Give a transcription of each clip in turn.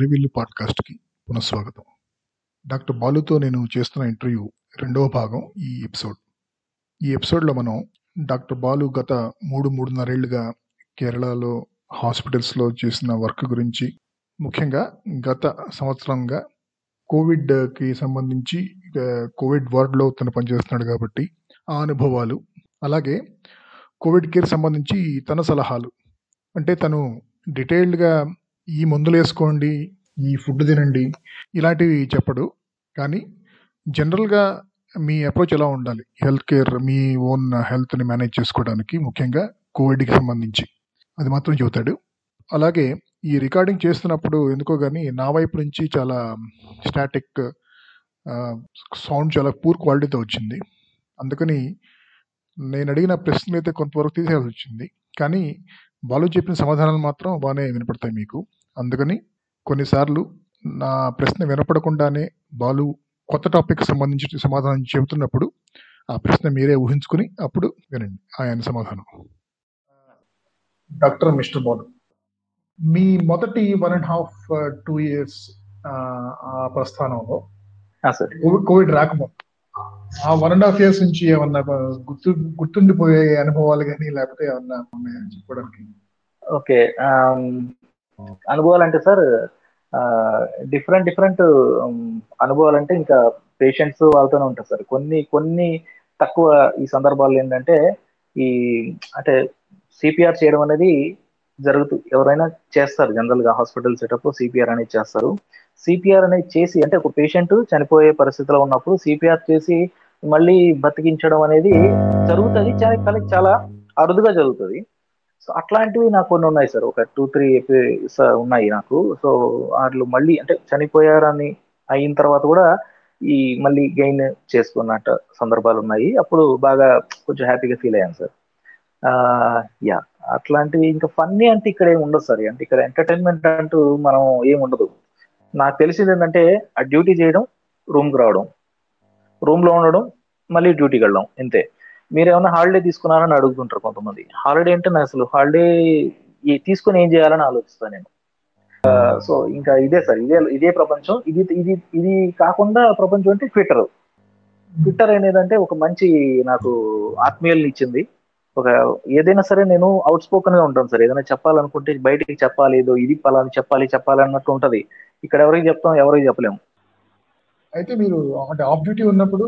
హరివిల్లు పాడ్కాస్ట్కి పునఃస్వాగతం. డాక్టర్ బాలుతో నేను చేస్తున్న ఇంటర్వ్యూ రెండవ భాగం ఈ ఎపిసోడ్. ఈ ఎపిసోడ్లో మనం డాక్టర్ బాలు గత మూడు మూడున్నరేళ్ళుగా కేరళలో హాస్పిటల్స్లో చేసిన వర్క్ గురించి ముఖ్యంగా గత సంవత్సరంగా కోవిడ్కి సంబంధించి కోవిడ్ వార్డులో తను పనిచేస్తున్నాడు కాబట్టి ఆ అనుభవాలు అలాగే కోవిడ్ కేర్ సంబంధించి తన సలహాలు. అంటే తను డీటెయిల్డ్గా ఈ మందులు వేసుకోండి ఈ ఫుడ్ తినండి ఇలాంటివి చెప్పడు. కానీ జనరల్గా మీ అప్రోచ్ ఎలా ఉండాలి? హెల్త్ కేర్ మీ ఓన్ హెల్త్ని మేనేజ్ చేసుకోవడానికి ముఖ్యంగా కోవిడ్కి సంబంధించి. అది మాత్రం చెబుతాడు. అలాగే ఈ రికార్డింగ్ చేస్తున్నప్పుడు ఎందుకో కానీ నా వైపు నుంచి చాలా స్టాటిక్ సౌండ్ చాలా పూర్ క్వాలిటీతో వచ్చింది. అందుకని నేను అడిగిన ప్రశ్నలు అయితే కొంతవరకు తీసేయాల్సి వచ్చింది. కానీ బాలు చెప్పిన సమాధానాలు మాత్రం బాగానే వినపడతాయి మీకు. అందుకని కొన్నిసార్లు నా ప్రశ్న వినపడకుండానే బాలు కొత్త టాపిక్ సంబంధించి సమాధానం చెబుతున్నప్పుడు ఆ ప్రశ్న మీరే ఊహించుకుని అప్పుడు వినండి. ఆయన సమాధానం. డాక్టర్ మిస్టర్ బాలు మీ మొదటి one and half two years ఆ ప్రస్థానంలో కోవిడ్ రాకముందు ఆ వన్ అండ్ హాఫ్ ఇయర్స్ నుంచి ఏమన్నా గుర్తు గుర్తుండిపోయే అనుభవాలు కానీ లేకపోతే ఏమన్నా ఉన్నాయా చెప్పుకోవడానికి ఓకే అనుభవాలు అంటే సార్ డిఫరెంట్ డిఫరెంట్ అనుభవాలు అంటే ఇంకా పేషెంట్స్ వాళ్ళతోనే ఉంటారు సార్. కొన్ని కొన్ని తక్కువ ఈ సందర్భాల్లో ఏంటంటే ఈ అంటే సిపిఆర్ చేయడం అనేది జరుగుతూ ఎవరైనా చేస్తారు. జనరల్గా హాస్పిటల్ సెటప్ సిపిఆర్ అనేది చేస్తారు. సిపిఆర్ అనేది చేసి అంటే ఒక పేషెంట్ చనిపోయే పరిస్థితిలో ఉన్నప్పుడు సిపిఆర్ చేసి మళ్ళీ బతికించడం అనేది జరుగుతుంది. చాలా చాలా అరుదుగా జరుగుతుంది. సో అట్లాంటివి నాకు కొన్ని ఉన్నాయి సార్. ఒక టూ త్రీ ఉన్నాయి నాకు. సో వాళ్ళు మళ్ళీ అంటే చనిపోయారని అయిన తర్వాత కూడా ఈ మళ్ళీ గెయిన్ చేసుకున్నట్టు సందర్భాలు ఉన్నాయి. అప్పుడు బాగా కొంచెం హ్యాపీగా ఫీల్ అయ్యాను సార్. యా అట్లాంటివి ఇంకా ఫన్నీ అంటే ఇక్కడ ఏమి ఉండదు సార్. అంటే ఇక్కడ ఎంటర్టైన్మెంట్ అంటూ మనం ఏమి ఉండదు. నాకు తెలిసింది ఏంటంటే ఆ డ్యూటీ చేయడం రూమ్కి రావడం. రూమ్లో ఉండడం మళ్ళీ డ్యూటీకి వెళ్ళడం ఇంతే. మీరు ఏమైనా హాలిడే తీసుకున్నారని అడుగుతుంటారు కొంతమంది. హాలిడే అంటే నేను అసలు హాలిడే తీసుకుని ఏం చేయాలని ఆలోచిస్తాను నేను. సో ఇంకా ఇదే సార్ ఇదే ఇదే ప్రపంచం. ఇది ఇది ఇది కాకుండా ప్రపంచం అంటే ట్విట్టర్ ట్విట్టర్ అనేదంటే ఒక మంచి నాకు ఆత్మీయుల్ని ఇచ్చింది. ఒక ఏదైనా సరే నేను అవుట్ స్పోకన్గా ఉంటాను సార్. ఏదైనా చెప్పాలనుకుంటే బయటికి చెప్పాలి ఏదో ఇది పలాని చెప్పాలి చెప్పాలి అన్నట్టు ఉంటది. ఇక్కడ ఎవరికి చెప్తాం ఎవరికి చెప్పలేము. అయితే మీరు అంటే ఆఫ్ డ్యూటీ ఉన్నప్పుడు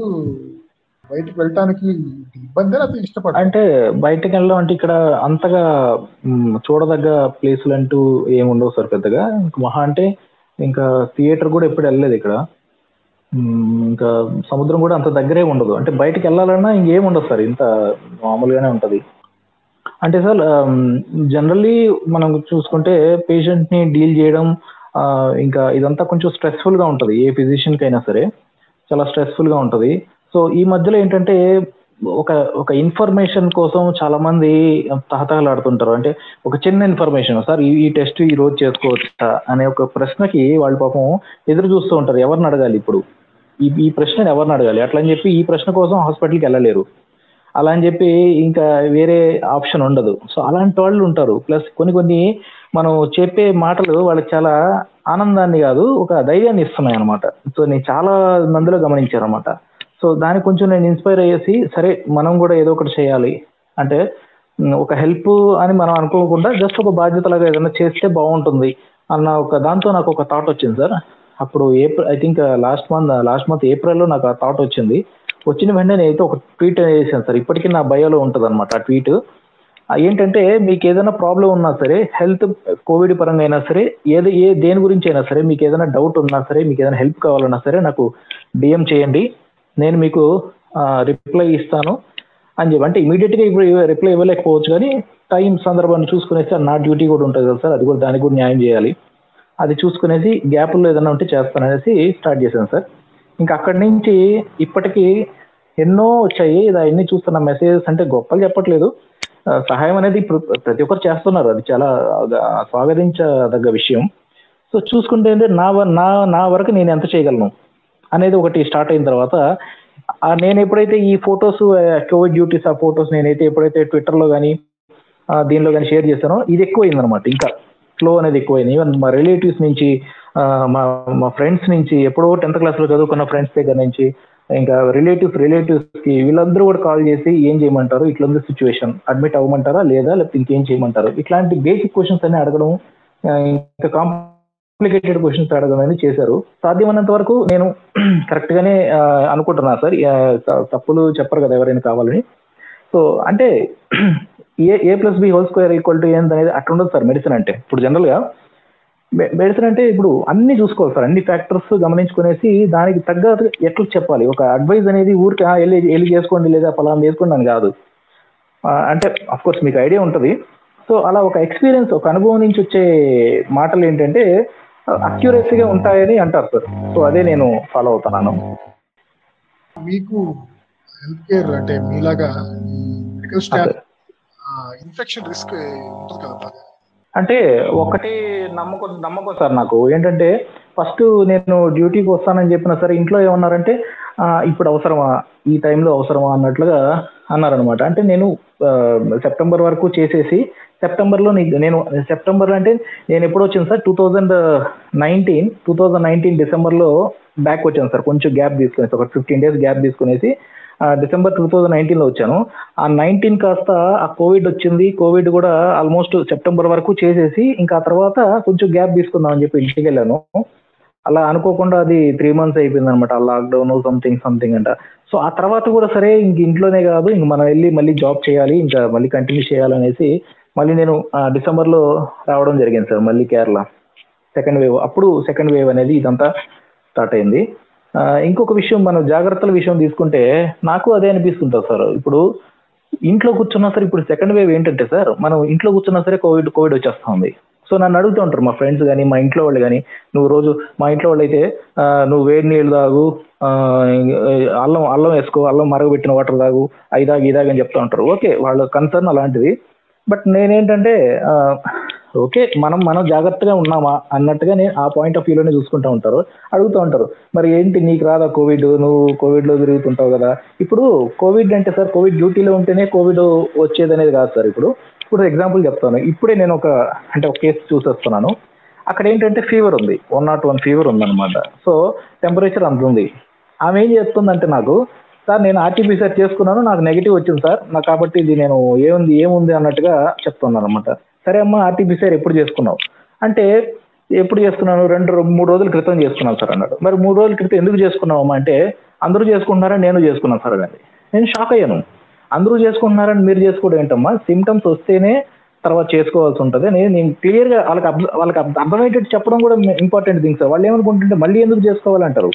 బయటకు వెళ్ళటానికి ఇబ్బంది అది ఇష్టపడ అంటే బయటకు వెళ్ళడం అంటే ఇక్కడ అంతగా చూడదగ్గ ప్లేసులు అంటూ ఏమి ఉండవు సార్ పెద్దగా. మహా అంటే ఇంకా థియేటర్ కూడా ఎప్పుడు వెళ్ళలేదు ఇక్కడ. ఇంకా సముద్రం కూడా అంత దగ్గరే ఉండదు. అంటే బయటకు వెళ్ళాలన్నా ఇంకేం ఉండదు సార్. ఇంత మామూలుగానే ఉంటది. అంటే సార్ జనరల్లీ మనం చూసుకుంటే పేషెంట్ని డీల్ చేయడం ఇంకా ఇదంతా కొంచెం స్ట్రెస్ఫుల్గా ఉంటది. ఏ ఫిజిషియన్ కైనా సరే. చాలా స్ట్రెస్ఫుల్గా ఉంటది. సో ఈ మధ్యలో ఏంటంటే ఒక ఒక ఇన్ఫర్మేషన్ కోసం చాలా మంది తహతహలాడుతుంటారు. అంటే ఒక చిన్న ఇన్ఫర్మేషన్ సార్ ఈ టెస్ట్ ఈ రోజు చేసుకోవచ్చా? అనే ఒక ప్రశ్నకి వాళ్ళు పాపం ఎదురు చూస్తూ ఉంటారు. ఎవరిని అడగాలి ఇప్పుడు? ఈ ఈ ప్రశ్నని ఎవరిని అడగాలి? అట్లా అని చెప్పి ఈ ప్రశ్న కోసం హాస్పిటల్కి వెళ్ళలేరు. అలా అని చెప్పి ఇంకా వేరే ఆప్షన్ ఉండదు. సో అలాంటి వాళ్ళు ఉంటారు. ప్లస్ కొన్ని కొన్ని మనం చెప్పే మాటలు వాళ్ళకి చాలా ఆనందాన్ని కాదు ఒక ధైర్యాన్ని ఇస్తున్నాయి అనమాట సో నేను చాలా మందిలో గమనించాను అనమాట సో దానికి కొంచెం నేను ఇన్స్పైర్ అయ్యేసి సరే మనం కూడా ఏదో ఒకటి చేయాలి. అంటే ఒక హెల్ప్ అని మనం అనుకోకుండా జస్ట్ ఒక బాధ్యతలాగా ఏదైనా చేస్తే బాగుంటుంది అన్న ఒక దాంతో నాకు ఒక థాట్ వచ్చింది సార్. అప్పుడు April I think last month last month ఏప్రిల్లో నాకు ఆ థాట్ వచ్చింది. వచ్చిన వెంటనే నేనైతే ఒక ట్వీట్ చేశాను సార్. ఇప్పటికీ నా బయోలో ఉంటుంది అనమాట ఆ ట్వీట్ ఏంటంటే మీకు ఏదైనా ప్రాబ్లం ఉన్నా సరే హెల్త్ కోవిడ్ పరంగా అయినా సరే ఏది ఏ దేని గురించి అయినా సరే మీకు ఏదైనా డౌట్ ఉన్నా సరే మీకు ఏదైనా హెల్ప్ కావాలన్నా సరే నాకు డిఎం చేయండి. నేను మీకు రిప్లై ఇస్తాను. అని చెప్పి అంటే ఇమీడియట్గా ఇప్పుడు రిప్లై ఇవ్వలేకపోవచ్చు కానీ టైం సందర్భాన్ని చూసుకునేసి నా డ్యూటీ కూడా ఉంటుంది కదా సార్ అది కూడా దానికి కూడా న్యాయం చేయాలి. అది చూసుకునేసి గ్యాప్లో ఏదైనా ఉంటే చేస్తాననేసి స్టార్ట్ చేశాను సార్. ఇంకా అక్కడి నుంచి ఇప్పటికీ ఎన్నో వచ్చాయి. ఇది అవన్నీ చూస్తున్న మెసేజెస్ అంటే గొప్పలు చెప్పట్లేదు. సహాయం అనేది ఇప్పుడు ప్రతి ఒక్కరు చేస్తున్నారు. అది చాలా స్వాగతించదగ్గ విషయం. సో చూసుకుంటే నా నా నా వరకు నేను ఎంత చేయగలను? అనేది ఒకటి స్టార్ట్ అయిన తర్వాత నేను ఎప్పుడైతే ఈ ఫొటోస్ కోవిడ్ డ్యూటీస్ ఆ ఫొటోస్ నేనైతే ఎప్పుడైతే ట్విట్టర్లో కానీ దీనిలో కానీ షేర్ చేశానో ఇది ఎక్కువైంది అనమాట ఇంకా ఫ్లో అనేది ఎక్కువైంది. ఈవెన్ మా రిలేటివ్స్ నుంచి మా మా ఫ్రెండ్స్ నుంచి ఎప్పుడో టెన్త్ క్లాస్లో చదువుకున్న ఫ్రెండ్స్ దగ్గర నుంచి ఇంకా రిలేటివ్స్ రిలేటివ్స్కి వీళ్ళందరూ కూడా కాల్ చేసి ఏం చేయమంటారు ఇట్లా సిచ్యువేషన్ అడ్మిట్ అవ్వమంటారా లేదా లేకపోతే ఇంకేం చేయమంటారు? ఇట్లాంటి బేసిక్ క్వశ్చన్స్ అన్ని అడగడం ఇంకా ఇంకా కాంప్లికేటెడ్ క్వశ్చన్స్ అడగడం అనేది చేశారు. సాధ్యమైనంత వరకు నేను కరెక్ట్ గానే అనుకుంటున్నా సార్. తప్పులు చెప్పరు కదా ఎవరైనా కావాలని. సో అంటే A A plus B whole square equal to ఏంది అనేది అట్లా ఉండదు సార్ మెడిసిన్ అంటే. ఇప్పుడు జనరల్గా మెడిసిన్ అంటే ఇప్పుడు అన్ని చూసుకోవాలి సార్. అన్ని ఫ్యాక్టర్స్ గమనించుకునేసి దానికి తగ్గ ఎట్లా చెప్పాలి? ఒక అడ్వైజ్ అనేది ఊరికి వెళ్ళి వెళ్ళి చేసుకోండి లేదా పలానా చేసుకోండి అని కాదు. అంటే అఫ్ కోర్స్ మీకు ఐడియా ఉంటుంది. సో అలా ఒక ఎక్స్పీరియన్స్ ఒక అనుభవం నుంచి వచ్చే మాటలు ఏంటంటే అక్యురసీగా ఉంటాయని అంటారు సార్ సో అదే నేను ఫాలో అవుతున్నాను. మీకు హెల్త్ కేర్ అంటే మీలాగా మెడికల్ స్టాఫ్ అదే. ఇన్ఫెక్షన్ రిస్క్ ఉంటుంది కదా బాగా అంటే ఒకటి నమ్మకం నమ్మకం సార్ నాకు. ఏంటంటే ఫస్ట్ నేను డ్యూటీకి వస్తానని చెప్పిన సరే ఇంట్లో ఏమన్నారంటే "ఆ, ఇప్పుడు అవసరమా? ఈ టైంలో అవసరమా? అన్నట్లుగా అన్నారనమాట అంటే నేను సెప్టెంబర్ వరకు చేసేసి సెప్టెంబర్లో లో నేను సెప్టెంబర్ అంటే నేను ఎప్పుడు వచ్చాను sir? Two thousand nineteen two thousand nineteen డిసెంబర్లో బ్యాక్ వచ్చాను సార్. కొంచెం గ్యాప్ తీసుకునేసి ఒక ఫిఫ్టీన్ డేస్ గ్యాప్ తీసుకునేసి డిసెంబర్ టూ థౌజండ్ నైన్టీన్లో వచ్చాను. ఆ నైన్టీన్ కాస్త ఆ కోవిడ్ వచ్చింది. కోవిడ్ కూడా ఆల్మోస్ట్ సెప్టెంబర్ వరకు చేసేసి ఇంకా ఆ తర్వాత కొంచెం గ్యాప్ తీసుకుందాం అని చెప్పి ఇంటికి వెళ్ళాను. అలా అనుకోకుండా అది త్రీ మంత్స్ అయిపోయింది అనమాట లాక్డౌన్ సంథింగ్ సంథింగ్ అంట. సో ఆ తర్వాత కూడా సరే ఇంక ఇంట్లోనే కాదు ఇంక మనం వెళ్ళి మళ్ళీ జాబ్ చేయాలి ఇంకా మళ్ళీ కంటిన్యూ చేయాలనేసి మళ్ళీ నేను డిసెంబర్ డిసెంబర్లో రావడం జరిగింది సార్ మళ్ళీ కేరళ. సెకండ్ వేవ్ అప్పుడు సెకండ్ వేవ్ అనేది ఇదంతా స్టార్ట్ అయింది. ఇంకొక విషయం మనం జాగ్రత్తల విషయం తీసుకుంటే నాకు అదే అనిపిస్తుంటుంది సార్. ఇప్పుడు ఇంట్లో కూర్చున్నా సరే ఇప్పుడు సెకండ్ వేవ్ ఏంటంటే సార్ మనం ఇంట్లో కూర్చున్నా సరే కోవిడ్ కోవిడ్ వచ్చేస్తా ఉంది. సో నన్ను అడుగుతూ ఉంటారు మా ఫ్రెండ్స్ కానీ మా ఇంట్లో వాళ్ళు కానీ నువ్వు రోజు మా ఇంట్లో వాళ్ళు అయితే ఆ, నువ్వు వేడి నీళ్ళు తాగు ఆ, అల్లం అల్లం వేసుకో అల్లం మరగబెట్టిన వాటర్ తాగు అయి తాగి ఇదాగని చెప్తా ఉంటారు. ఓకే వాళ్ళ కన్సర్న్ అలాంటిది. బట్ నేనేంటంటే ఓకే మనం మనం జాగ్రత్తగా ఉన్నామా అన్నట్టుగా నేను ఆ పాయింట్ ఆఫ్ వ్యూలోనే చూసుకుంటా ఉంటారు. అడుగుతూ ఉంటారు. మరి ఏంటి నీకు రాదా కోవిడ్? నువ్వు కోవిడ్లో తిరుగుతుంటావు కదా. ఇప్పుడు కోవిడ్ అంటే సార్ కోవిడ్ డ్యూటీలో ఉంటేనే కోవిడ్ వచ్చేది అనేది కాదు సార్ ఇప్పుడు. ఇప్పుడు ఎగ్జాంపుల్ చెప్తాను. ఇప్పుడే నేను ఒక అంటే ఒక కేసు చూసేస్తున్నాను. అక్కడ ఏంటంటే ఫీవర్ ఉంది. వన్ నాట్ వన్ ఫీవర్ ఉందన్నమాట. సో టెంపరేచర్ అంత ఉంది. ఆమె ఏం చెప్తుందంటే నాకు సార్ నేను ఆర్టీపీసీఆర్ చేసుకున్నాను నాకు నెగిటివ్ వచ్చింది సార్. నాకు కాబట్టి ఇది నేను ఏముంది ఏముంది అన్నట్టుగా చెప్తున్నాను అనమాట సరే అమ్మా ఆర్టీపీసీఆర్ ఎప్పుడు చేసుకున్నావు? అంటే ఎప్పుడు చేసుకున్నాను? రెండు మూడు రోజుల క్రితం చేసుకున్నాను సార్ అన్నాడు. మరి మూడు రోజుల క్రితం ఎందుకు చేసుకున్నావమ్మా అంటే అందరూ చేసుకుంటున్నారని నేను చేసుకున్నాను సార్ అని నేను షాక్ అయ్యాను. అందరూ చేసుకుంటున్నారని మీరు చేసుకోవడం ఏంటమ్మా? సిమ్టమ్స్ వస్తేనే తర్వాత చేసుకోవాల్సి ఉంటుంది. నేను నేను క్లియర్గా వాళ్ళకి అర్థ- వాళ్ళకి అర్థ- అర్థమయ్యేటట్టు చెప్పడం కూడా ఇంపార్టెంట్ థింగ్ సార్. వాళ్ళు ఏమనుకుంటుంటే మళ్ళీ ఎందుకు చేసుకోవాలంటారు?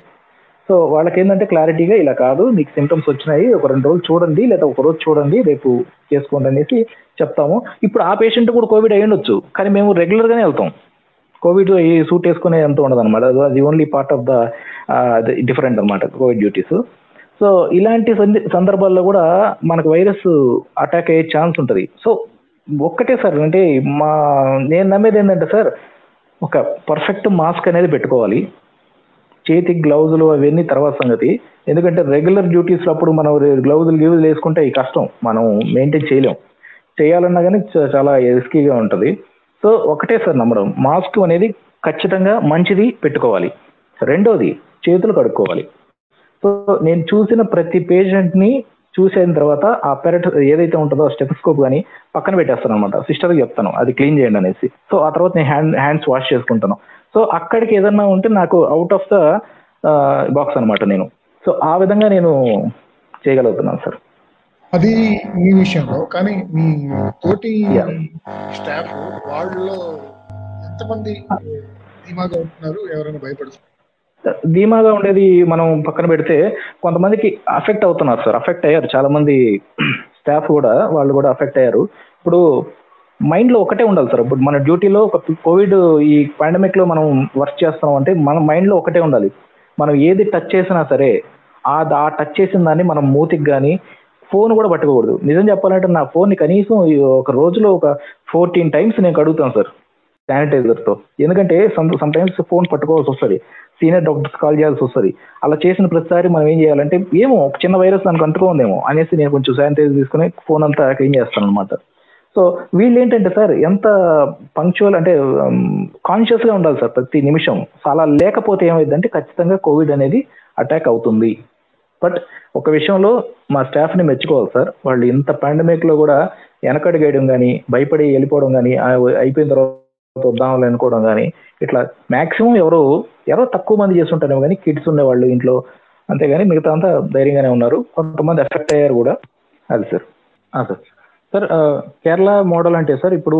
సో వాళ్ళకి ఏంటంటే క్లారిటీగా ఇలా కాదు మీకు సిమ్టమ్స్ వచ్చినాయి ఒక రెండు రోజులు చూడండి లేదా ఒక రోజు చూడండి రేపు చేసుకోండి అనేసి చెప్తాము. ఇప్పుడు ఆ పేషెంట్ కూడా కోవిడ్ అయి ఉండొచ్చు కానీ మేము రెగ్యులర్గానే వెళ్తాం. కోవిడ్ ఈ సూట్ వేసుకునే ఎంత ఉండదు అనమాట అది only part of the different అనమాట కోవిడ్ డ్యూటీస్ సో ఇలాంటి సందర్భాల్లో కూడా మనకు వైరస్ అటాక్ అయ్యే ఛాన్స్ ఉంటుంది. సో ఒక్కటే సార్ అంటే మా నేను నమ్మేది ఏంటంటే సార్ ఒక పర్ఫెక్ట్ మాస్క్ అనేది పెట్టుకోవాలి. చేతికి గ్లౌజులు అవన్నీ తర్వాత సంగతి. ఎందుకంటే రెగ్యులర్ డ్యూటీస్ అప్పుడు మనం గ్లౌజులు గ్లౌజులు వేసుకుంటే ఈ కష్టం. మనం మెయింటైన్ చేయలేం. చేయాలన్నా కానీ చ- చాలా రిస్కీగా ఉంటుంది. సో ఒకటే సార్ నమ్మడం. మాస్క్ అనేది ఖచ్చితంగా మంచిది పెట్టుకోవాలి. రెండోది చేతులు కడుక్కోవాలి. సో నేను చూసిన ప్రతి పేషెంట్ని చూసిన తర్వాత ఆ పెరట్ ఏదైతే ఉంటుందో స్టెథోస్కోప్ కానీ పక్కన పెట్టేస్తాను అనమాట సిస్టర్కి చెప్తాను. అది క్లీన్ చేయండి అనేసి. సో ఆ తర్వాత నేను హ్యాండ్ హ్యాండ్స్ వాష్ చేసుకుంటాను. సో అక్కడికి ఏదన్నా ఉంటే నాకు అవుట్ ఆఫ్ ద బాక్స్ అనమాట నేను. సో ఆ విధంగా నేను చేయగలుగుతున్నాను సార్ అది మీ విషయంలో కానీ మీ తోటి. స్టాఫ్ వాళ్ళలో ఎంతమంది ధీమాగా ఉంటున్నారు? ఎవరైనా భయపడుతున్నారు? ధీమాగా ఉండేది మనం పక్కన పెడితే కొంతమందికి అఫెక్ట్ అవుతున్నారు సార్ అఫెక్ట్ అయ్యారు. చాలా మంది స్టాఫ్ కూడా వాళ్ళు కూడా అఫెక్ట్ అయ్యారు. ఇప్పుడు మైండ్లో ఒకటే ఉండాలి సార్. ఇప్పుడు మన డ్యూటీలో ఒక కోవిడ్ ఈ పాండమిక్లో మనం వర్క్ చేస్తున్నాం అంటే మన మైండ్లో ఒకటే ఉండాలి. మనం ఏది టచ్ చేసినా సరే ఆ ఆ టచ్ చేసిన దాన్ని మనం మూతికి కానీ ఫోన్ కూడా పట్టుకోకూడదు. నిజం చెప్పాలంటే నా ఫోన్ కనీసం ఒక రోజులో ఒక ఫోర్టీన్ టైమ్స్ నేను కడుగుతాను సార్ శానిటైజర్తో. ఎందుకంటే సమ్ టైమ్స్ ఫోన్ పట్టుకోవాల్సి వస్తుంది. సీనియర్ డాక్టర్స్ కాల్ చేయాల్సి వస్తుంది. అలా చేసిన ప్రతిసారి మనం ఏం చేయాలంటే ఏమో ఒక చిన్న వైరస్ దానికి అంటుకోందేమో అనేసి నేను కొంచెం శానిటైజర్ తీసుకుని ఫోన్ అంతా క్లీన్ చేస్తాను అనమాట సో వీళ్ళు ఏంటంటే సార్ ఎంత పంక్చువల్ అంటే um, కాన్షియస్గా ఉండాలి సార్ ప్రతి నిమిషం. అలా లేకపోతే ఏమైందంటే ఖచ్చితంగా కోవిడ్ అనేది అటాక్ అవుతుంది. బట్ ఒక విషయంలో మా స్టాఫ్ని మెచ్చుకోవాలి సార్. వాళ్ళు ఇంత పాండమిక్లో కూడా వెనకడిగేయడం కానీ భయపడి వెళ్ళిపోవడం కానీ అయిపోయిన తర్వాత వద్దామని అనుకోవడం కానీ ఇట్లా మాక్సిమం ఎవరు ఎవరో తక్కువ మంది చేస్తుంటారేమో కానీ కిడ్స్ ఉండేవాళ్ళు ఇంట్లో. అంతేగాని మిగతా అంతా ధైర్యంగానే ఉన్నారు. కొంతమంది ఎఫెక్ట్ అయ్యారు కూడా. అది sir. Sir. Sir Kerala model అంటే సార్ ఇప్పుడు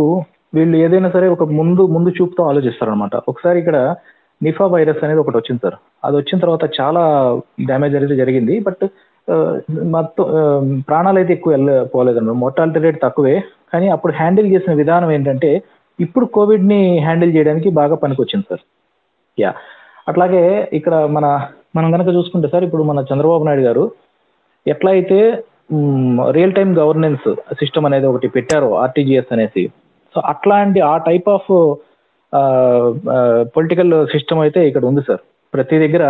వీళ్ళు ఏదైనా సరే ఒక ముందు ముందు చూపుతో ఆలోచిస్తారు అనమాట ఒకసారి ఇక్కడ నిఫా వైరస్ అనేది ఒకటి వచ్చింది సార్. అది వచ్చిన తర్వాత చాలా డ్యామేజ్ అనేది జరిగింది. బట్ మొత్తం ప్రాణాలు అయితే ఎక్కువ వెళ్ళ పోలేదన్నమాట మోర్టాలిటీ రేట్ తక్కువే. కానీ అప్పుడు హ్యాండిల్ చేసిన విధానం ఏంటంటే ఇప్పుడు కోవిడ్ని హ్యాండిల్ చేయడానికి బాగా పనికొచ్చింది సార్. యా. అట్లాగే ఇక్కడ మన మనం కనుక చూసుకుంటే సార్ ఇప్పుడు మన చంద్రబాబు నాయుడు గారు ఎట్లా అయితే రియల్ టైమ్ గవర్నెన్స్ సిస్టమ్ అనేది ఒకటి పెట్టారు ఆర్టీజీఎస్ అనేసి. సో అట్లాంటి ఆ టైప్ ఆఫ్ పొలిటికల్ సిస్టమ్ అయితే ఇక్కడ ఉంది సార్. ప్రతి దగ్గర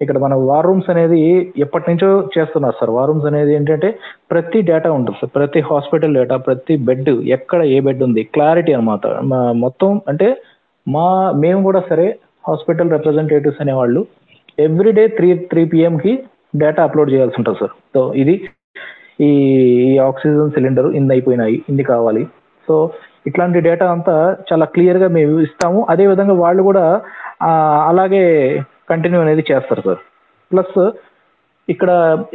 ఇక్కడ మన వార్ రూమ్స్ అనేది ఎప్పటి నుంచో చేస్తున్నారు సార్. వార్ రూమ్స్ అనేది ఏంటంటే ప్రతి డేటా ఉంటుంది సార్. ప్రతి హాస్పిటల్ డేటా ప్రతి బెడ్ ఎక్కడ ఏ బెడ్ ఉంది క్లారిటీ అనమాట మొత్తం అంటే మా మేము కూడా సరే హాస్పిటల్ రిప్రజెంటేటివ్స్ అనేవాళ్ళు ఎవ్రీడే త్రీ త్రీ పిఎంకి డేటా అప్లోడ్ చేయాల్సి ఉంటుంది సార్. సో ఇది ఈ ఆక్సిజన్ సిలిండర్ ఇన్ని అయిపోయినాయి ఇన్ని కావాలి. సో ఇట్లాంటి డేటా అంతా చాలా క్లియర్గా మేము ఇస్తాము. అదే విధంగా వాళ్ళు కూడా అలాగే కంటిన్యూ అనేది చేస్తారు సార్ ప్లస్ ఇక్కడ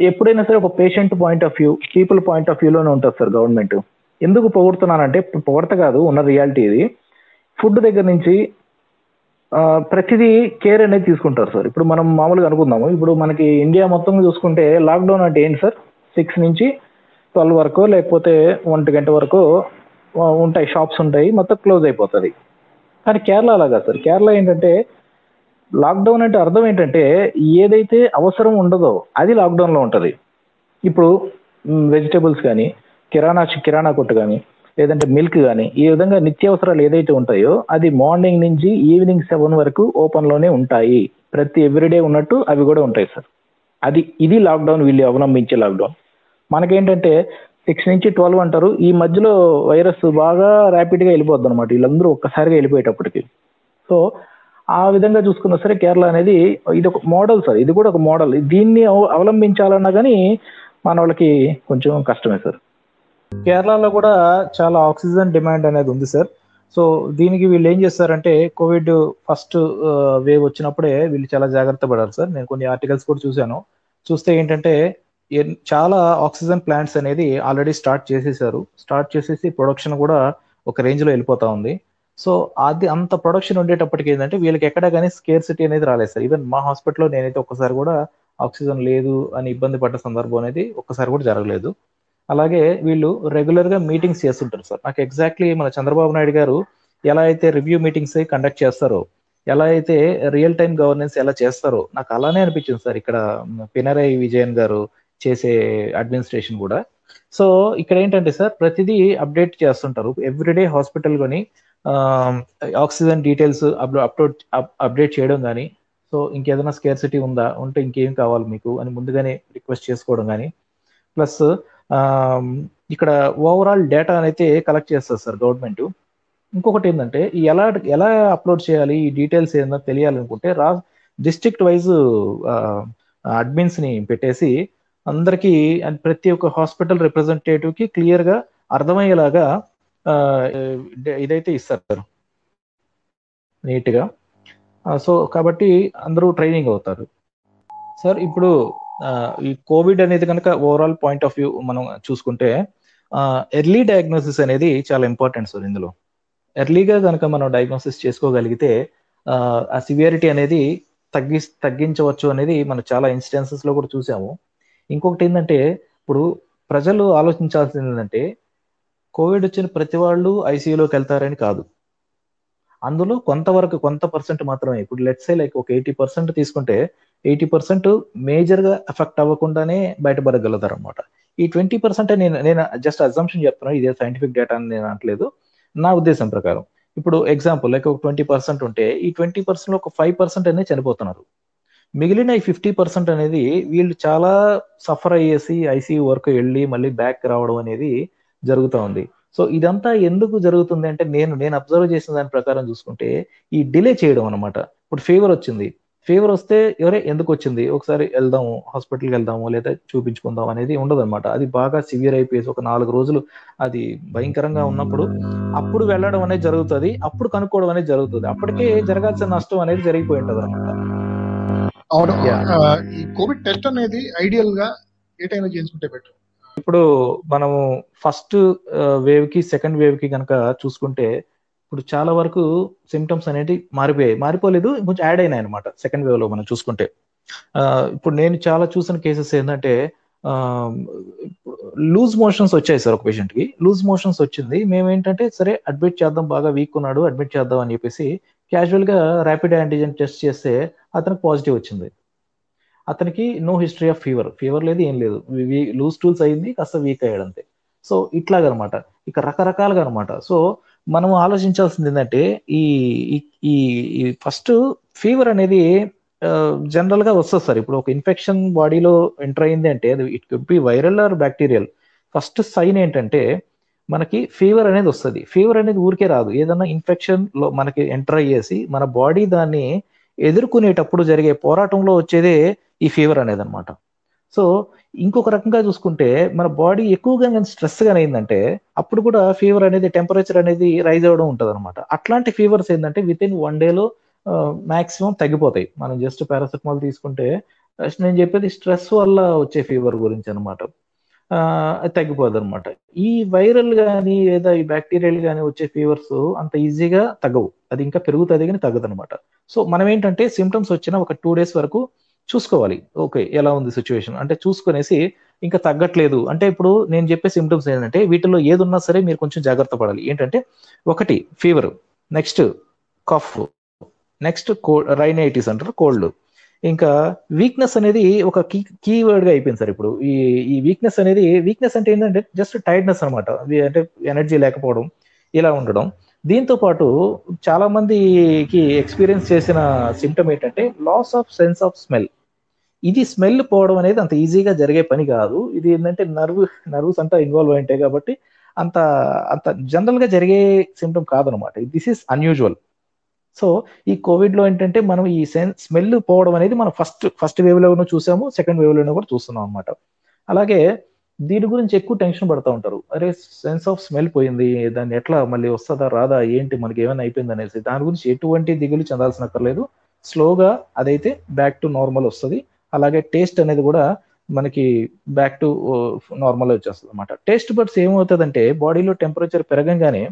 ఎప్పుడైనా సరే ఒక patient point of view people point of వ్యూలోనే ఉంటుంది సార్ గవర్నమెంట్ ఎందుకు పొగుడుతున్నానంటే పొగడత కాదు ఉన్న రియాలిటీ ఇది. ఫుడ్ దగ్గర నుంచి ప్రతిదీ కేర్ అనేది తీసుకుంటారు సార్ ఇప్పుడు మనం మామూలుగా అనుకుందాము. ఇప్పుడు మనకి ఇండియా మొత్తం చూసుకుంటే లాక్డౌన్ అంటే ఏంటి సార్ సిక్స్ నుంచి ట్వెల్వ్ వరకు లేకపోతే ఒంటి గంట వరకు ఉంటాయి షాప్స్ ఉంటాయి మొత్తం క్లోజ్ అయిపోతుంది. కానీ కేరళ అలాగా సార్. కేరళ ఏంటంటే లాక్డౌన్ అంటే అర్థం ఏంటంటే ఏదైతే అవసరం ఉండదో అది లాక్డౌన్లో ఉంటుంది. ఇప్పుడు వెజిటేబుల్స్ కానీ కిరాణా కిరాణా కొట్టు కానీ లేదంటే మిల్క్ కానీ ఈ విధంగా నిత్యావసరాలు ఏదైతే ఉంటాయో అది మార్నింగ్ నుంచి ఈవినింగ్ సెవెన్ వరకు ఓపెన్లోనే ఉంటాయి. ప్రతి ఎవ్రీడే ఉన్నట్టు అవి కూడా ఉంటాయి సార్. అది ఇది లాక్డౌన్ వీళ్ళు అవలంబించే లాక్డౌన్ మనకేంటంటే సిక్స్ నుంచి ట్వెల్వ్ అంటారు. ఈ మధ్యలో వైరస్ బాగా ర్యాపిడ్గా వెళ్ళిపోద్ది అనమాట వీళ్ళందరూ ఒక్కసారిగా వెళ్ళిపోయేటప్పటికి. సో ఆ విధంగా చూసుకున్నా సరే కేరళ అనేది ఇది ఒక మోడల్ సార్. ఇది కూడా ఒక మోడల్ దీన్ని అవలంబించాలన్నా కానీ మన వాళ్ళకి కొంచెం కష్టమే సార్. కేరళలో కూడా చాలా ఆక్సిజన్ డిమాండ్ అనేది ఉంది సార్. సో దీనికి వీళ్ళు ఏం చేస్తారంటే కోవిడ్ ఫస్ట్ వేవ్ వచ్చినప్పుడే వీళ్ళు చాలా జాగ్రత్త పడారు సార్. నేను కొన్ని ఆర్టికల్స్ కూడా చూశాను. చూస్తే ఏంటంటే చాలా ఆక్సిజన్ ప్లాంట్స్ అనేది ఆల్రెడీ స్టార్ట్ చేసేసారు. స్టార్ట్ చేసేసి ప్రొడక్షన్ కూడా ఒక రేంజ్లో వెళ్ళిపోతా ఉంది. సో అది అంత ప్రొడక్షన్ ఉండేటప్పటికి ఏంటంటే వీళ్ళకి ఎక్కడ కానీ స్కేర్ సిటీ అనేది రాలేదు సార్. ఈవెన్ మా హాస్పిటల్లో నేనైతే ఒక్కసారి కూడా ఆక్సిజన్ లేదు అని ఇబ్బంది పడ్డ సందర్భం అనేది ఒక్కసారి కూడా జరగలేదు. అలాగే వీళ్ళు రెగ్యులర్గా మీటింగ్స్ చేస్తుంటారు సార్. నాకు ఎగ్జాక్ట్లీ మన చంద్రబాబు నాయుడు గారు ఎలా అయితే రివ్యూ మీటింగ్స్ కండక్ట్ చేస్తారో ఎలా అయితే రియల్ టైం గవర్నెన్స్ ఎలా చేస్తారో నాకు అలానే అనిపించింది సార్ ఇక్కడ పినరై విజయన్ గారు చేసే అడ్మినిస్ట్రేషన్ కూడా. సో ఇక్కడ ఏంటంటే సార్ ప్రతిదీ అప్డేట్ చేస్తుంటారు. ఎవ్రీడే హాస్పిటల్ కొని ఆక్సిజన్ డీటెయిల్స్ అప్లోడ్ అప్డేట్ చేయడం కానీ సో ఇంకేదైనా స్కేర్సిటీ ఉందా? ఉంటే ఇంకేం కావాలి మీకు? అని ముందుగానే రిక్వెస్ట్ చేసుకోవడం కానీ ప్లస్ ఇక్కడ ఓవరాల్ డేటా అయితే కలెక్ట్ చేస్తారు సార్ గవర్నమెంట్ ఇంకొకటి ఏంటంటే ఎలా ఎలా అప్లోడ్ చేయాలి ఈ డీటెయిల్స్ ఏదైనా తెలియాలనుకుంటే రా డిస్ట్రిక్ట్ వైజ్ అడ్మిన్స్ని పెట్టేసి అందరికీ ప్రతి ఒక్క హాస్పిటల్ రిప్రజెంటేటివ్కి క్లియర్గా అర్థమయ్యేలాగా ఇదైతే ఇస్తారు నీట్గా సో కాబట్టి అందరూ ట్రైనింగ్ అవుతారు. సార్ ఇప్పుడు ఈ కోవిడ్ అనేది కనుక ఓవరాల్ పాయింట్ ఆఫ్ వ్యూ మనం చూసుకుంటే ఎర్లీ డయాగ్నోసిస్ అనేది చాలా ఇంపార్టెంట్ సార్ ఇందులో. ఎర్లీగా కనుక మనం డయాగ్నోసిస్ చేసుకోగలిగితే ఆ సివియారిటీ అనేది తగ్గి తగ్గించవచ్చు అనేది మనం చాలా ఇన్స్టెన్సెస్లో కూడా చూసాము. ఇంకొకటి ఏంటంటే ఇప్పుడు ప్రజలు ఆలోచించాల్సింది ఏంటంటే కోవిడ్ వచ్చిన ప్రతి వాళ్ళు ఐసీయూలోకి వెళ్తారని కాదు. అందులో కొంతవరకు కొంత పర్సెంట్ మాత్రమే. ఇప్పుడు లెట్సే లైక్ ఒక ఎయిటీ పర్సెంట్ తీసుకుంటే ఎయిటీ పర్సెంట్ మేజర్గా ఎఫెక్ట్ అవ్వకుండానే బయటపడగలుగుతారు అనమాట ఈ ట్వంటీ పర్సెంట్ నేను నేను జస్ట్ అజంప్షన్ చెప్తున్నాను ఇదే సైంటిఫిక్ డేటా అని నేను అనట్లేదు. నా ఉద్దేశం ప్రకారం. ఇప్పుడు ఎగ్జాంపుల్ లైక్ ఒక ట్వంటీ పర్సెంట్ ఉంటే ఈ ట్వంటీ పర్సెంట్ ఒక ఫైవ్ పర్సెంట్ అనేది చనిపోతున్నారు. మిగిలిన ఈ ఫిఫ్టీ పర్సెంట్ అనేది వీళ్ళు చాలా సఫర్ అయ్యేసి ఐసీయూ వరకు వెళ్ళి మళ్ళీ బ్యాక్ రావడం అనేది జరుగుతూ ఉంది. సో ఇదంతా ఎందుకు జరుగుతుంది అంటే నేను నేను అబ్జర్వ్ చేసిన దాని ప్రకారం చూసుకుంటే ఈ డిలే చేయడం అనమాట ఇప్పుడు ఫీవర్ వచ్చింది. ఫీవర్ వస్తే ఎవరే ఎందుకు వచ్చింది ఒకసారి వెళ్దాము హాస్పిటల్కి వెళ్దాము లేదా చూపించుకుందాం అనేది ఉండదు అనమాట అది బాగా సివియర్ అయిపోయేసి ఒక నాలుగు రోజులు అది భయంకరంగా ఉన్నప్పుడు అప్పుడు వెళ్ళడం అనేది జరుగుతుంది అప్పుడు కనుక్కోవడం అనేది జరుగుతుంది. అప్పటికే జరగాల్సిన నష్టం అనేది జరిగిపోయి ఉంటది అనమాట అవును. ఈ కోవిడ్ టెస్ట్ అనేది ఐడియల్గా ఏ టైంలో చేయించుకుంటే బెటర్? ఇప్పుడు మనము ఫస్ట్ వేవ్కి సెకండ్ వేవ్కి కనుక చూసుకుంటే ఇప్పుడు చాలా వరకు సిమ్టమ్స్ అనేది మారిపోయాయి. మారిపోలేదు కొంచెం యాడ్ అయినాయి అనమాట సెకండ్ వేవ్లో మనం చూసుకుంటే. ఇప్పుడు నేను చాలా చూసిన కేసెస్ ఏంటంటే లూజ్ మోషన్స్ వచ్చాయి సార్ ఒక పేషెంట్కి లూజ్ మోషన్స్ వచ్చింది. మేము ఏంటంటే సరే అడ్మిట్ చేద్దాం బాగా వీక్ ఉన్నాడు అడ్మిట్ చేద్దాం అని చెప్పేసి క్యాజువల్గా ర్యాపిడ్ యాంటీజెన్ టెస్ట్ చేస్తే అతనికి పాజిటివ్ వచ్చింది. అతనికి no history of fever fever లేదు ఏం లేదు. లూజ్ టూల్స్ అయింది కాస్త వీక్ అయ్యాడు అంతే. సో ఇట్లాగనమాట. ఇక రకరకాలుగా అనమాట సో మనం ఆలోచించాల్సింది ఏంటంటే ఈ ఈ ఫస్ట్ ఫీవర్ అనేది జనరల్గా వస్తుంది సార్. ఇప్పుడు ఒక ఇన్ఫెక్షన్ బాడీలో ఎంటర్ అయింది అంటే అది it could be viral or bacterial. First sign ఏంటంటే మనకి ఫీవర్ అనేది వస్తుంది. ఫీవర్ అనేది ఊరికే రాదు. ఏదన్నా ఇన్ఫెక్షన్లో మనకి ఎంటర్ అయ్యేసి మన బాడీ దాన్ని ఎదుర్కొనేటప్పుడు జరిగే పోరాటంలో వచ్చేదే ఈ ఫీవర్ అనేది అనమాట సో ఇంకొక రకంగా చూసుకుంటే మన బాడీ ఎక్కువగా కానీ స్ట్రెస్ అయిందంటే అప్పుడు కూడా ఫీవర్ అనేది టెంపరేచర్ అనేది రైజ్ అవ్వడం ఉంటుంది అనమాట అట్లాంటి ఫీవర్స్ ఏంటంటే విత్ ఇన్ వన్ డేలో మాక్సిమం తగ్గిపోతాయి. మనం జస్ట్ పారాసెటమాల్ తీసుకుంటే నేను చెప్పేది స్ట్రెస్ వల్ల వచ్చే ఫీవర్ గురించి అనమాట తగ్గిపోదు అనమాట ఈ వైరల్ కానీ లేదా ఈ బ్యాక్టీరియల్ కానీ వచ్చే ఫీవర్స్ అంత ఈజీగా తగ్గవు. అది ఇంకా పెరుగుతుంది కానీ తగ్గదు అనమాట సో మనం ఏంటంటే సిమ్టమ్స్ వచ్చిన ఒక టూ డేస్ వరకు చూసుకోవాలి. ఓకే ఎలా ఉంది సిచ్యువేషన్ అంటే చూసుకునేసి ఇంకా తగ్గట్లేదు. అంటే ఇప్పుడు నేను చెప్పే సిమ్టమ్స్ ఏంటంటే వీటిలో ఏది ఉన్నా సరే మీరు కొంచెం జాగ్రత్త పడాలి. ఏంటంటే ఒకటి fever next cough next cold rhinitis అంటారు కోల్డ్ ఇంకా వీక్నెస్ అనేది ఒక కీ కీవర్డ్గా అయిపోయింది సార్ ఇప్పుడు. ఈ ఈ వీక్నెస్ అనేది వీక్నెస్ అంటే ఏంటంటే జస్ట్ టైర్డ్నెస్ అనమాట అంటే ఎనర్జీ లేకపోవడం ఇలా ఉండడం. దీంతో పాటు చాలా మందికి ఎక్స్పీరియన్స్ చేసిన సిమ్టమ్ ఏంటంటే loss of sense of smell ఇది స్మెల్ పోవడం అనేది అంత ఈజీగా జరిగే పని కాదు. ఇది ఏంటంటే నర్వ్ నర్వ్స్ అంతా ఇన్వాల్వ్ అయి ఉంటాయి కాబట్టి అంత అంత జనరల్గా జరిగే సిమ్టమ్ కాదనమాట. దిస్ ఈస్ అన్యూజువల్ సో ఈ కోవిడ్లో ఏంటంటే మనం ఈ సెన్ స్మెల్ పోవడం అనేది మనం ఫస్ట్ ఫస్ట్ వేవ్ లోనూ చూసాము సెకండ్ వేవ్ లోనూ కూడా చూస్తున్నాం అనమాట అలాగే దీని గురించి ఎక్కువ టెన్షన్ పడుతూ ఉంటారు. అరే సెన్స్ ఆఫ్ స్మెల్ పోయింది దాన్ని ఎట్లా మళ్ళీ వస్తుందా రాదా ఏంటి మనకి ఏమైనా అయిపోయింది అనేసి దాని గురించి ఎటువంటి దిగులు చెందాల్సిన అక్కర్లేదు. స్లోగా అదైతే బ్యాక్ టు నార్మల్ వస్తుంది. అలాగే టేస్ట్ అనేది కూడా మనకి బ్యాక్ టు నార్మల్ వచ్చేస్తుంది అనమాట టేస్ట్ బడ్స్ ఏమవుతుందంటే బాడీలో టెంపరేచర్ పెరగంగానే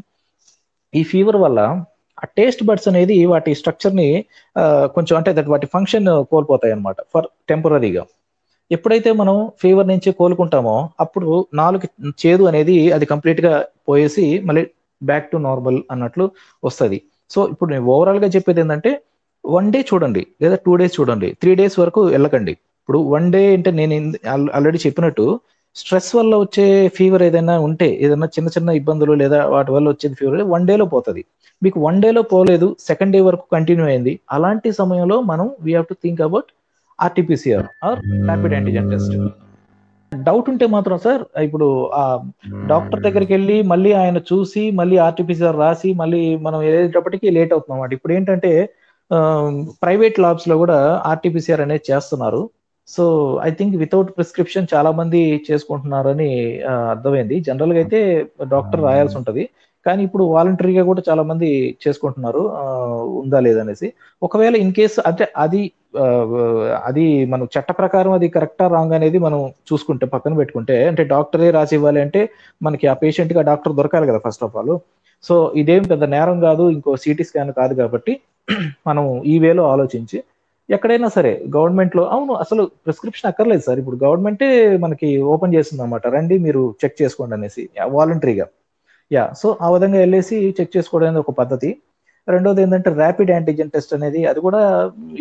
ఈ ఫీవర్ వల్ల ఆ టేస్ట్ బడ్స్ అనేది వాటి స్ట్రక్చర్ని కొంచెం అంటే దట్ వాటి ఫంక్షన్ కోల్పోతాయి అనమాట ఫర్ టెంపరీగా ఎప్పుడైతే మనం ఫీవర్ నుంచి కోలుకుంటామో అప్పుడు నాలుగు చేదు అనేది అది కంప్లీట్గా పోయేసి మళ్ళీ బ్యాక్ టు నార్మల్ అన్నట్లు వస్తుంది. సో ఇప్పుడు నేను ఓవరాల్గా చెప్పేది ఏంటంటే వన్ డే చూడండి లేదా టూ డేస్ చూడండి త్రీ డేస్ వరకు వెళ్ళకండి. ఇప్పుడు వన్ డే అంటే నేను ఆల్రెడీ చెప్పినట్టు స్ట్రెస్ వల్ల వచ్చే ఫీవర్ ఏదైనా ఉంటే ఏదైనా చిన్న చిన్న ఇబ్బందులు లేదా వాటి వల్ల వచ్చేది ఫీవర్ వన్ డేలో పోతుంది. మీకు వన్ డేలో పోలేదు సెకండ్ డే వరకు కంటిన్యూ అయింది. అలాంటి సమయంలో మనం we have to think about RTPCR or rapid antigen test doubt ఉంటే మాత్రం సార్ ఇప్పుడు ఆ డాక్టర్ దగ్గరికి వెళ్ళి మళ్ళీ ఆయన చూసి మళ్ళీ ఆర్టీపీసీఆర్ రాసి మళ్ళీ మనం వెళ్ళేటప్పటికి లేట్ అవుతుంది అన్నమాట. ఇప్పుడు ఏంటంటే ప్రైవేట్ లాబ్స్లో కూడా ఆర్టీపీసీఆర్ అనేది చేస్తున్నారు. So I think without prescription చాలా మంది చేసుకుంటున్నారని అర్థమైంది. జనరల్గా అయితే డాక్టర్ రాయాల్సి ఉంటది. కానీ ఇప్పుడు వాలంటరీగా కూడా చాలా మంది చేసుకుంటున్నారు ఉందా లేదనేసి ఒకవేళ ఇన్ కేస్ అంటే అది అది మనం చట్ట ప్రకారం అది కరెక్టా రాంగ్ అనేది మనం చూసుకుంటే పక్కన పెట్టుకుంటే అంటే డాక్టరే రాసి ఇవ్వాలి అంటే మనకి ఆ పేషెంట్ ఆ డాక్టర్ దొరకాలి కదా ఫస్ట్ ఆఫ్ ఆల్ సో ఇదేం పెద్ద నేరం కాదు ఇంకో సిటీ స్కాన్ కాదు కాబట్టి మనం ఈ వేలో ఆలోచించి ఎక్కడైనా సరే గవర్నమెంట్లో అవును అసలు ప్రిస్క్రిప్షన్ అక్కర్లేదు సార్. ఇప్పుడు గవర్నమెంటే మనకి ఓపెన్ చేస్తుంది అనమాట రండి మీరు చెక్ చేసుకోండి అనేసి వాలంటరీగా యా సో ఆ విధంగా వెళ్ళేసి చెక్ చేసుకోవడం అనేది ఒక పద్ధతి. రెండోది ఏంటంటే ర్యాపిడ్ యాంటీజెన్ టెస్ట్ అనేది అది కూడా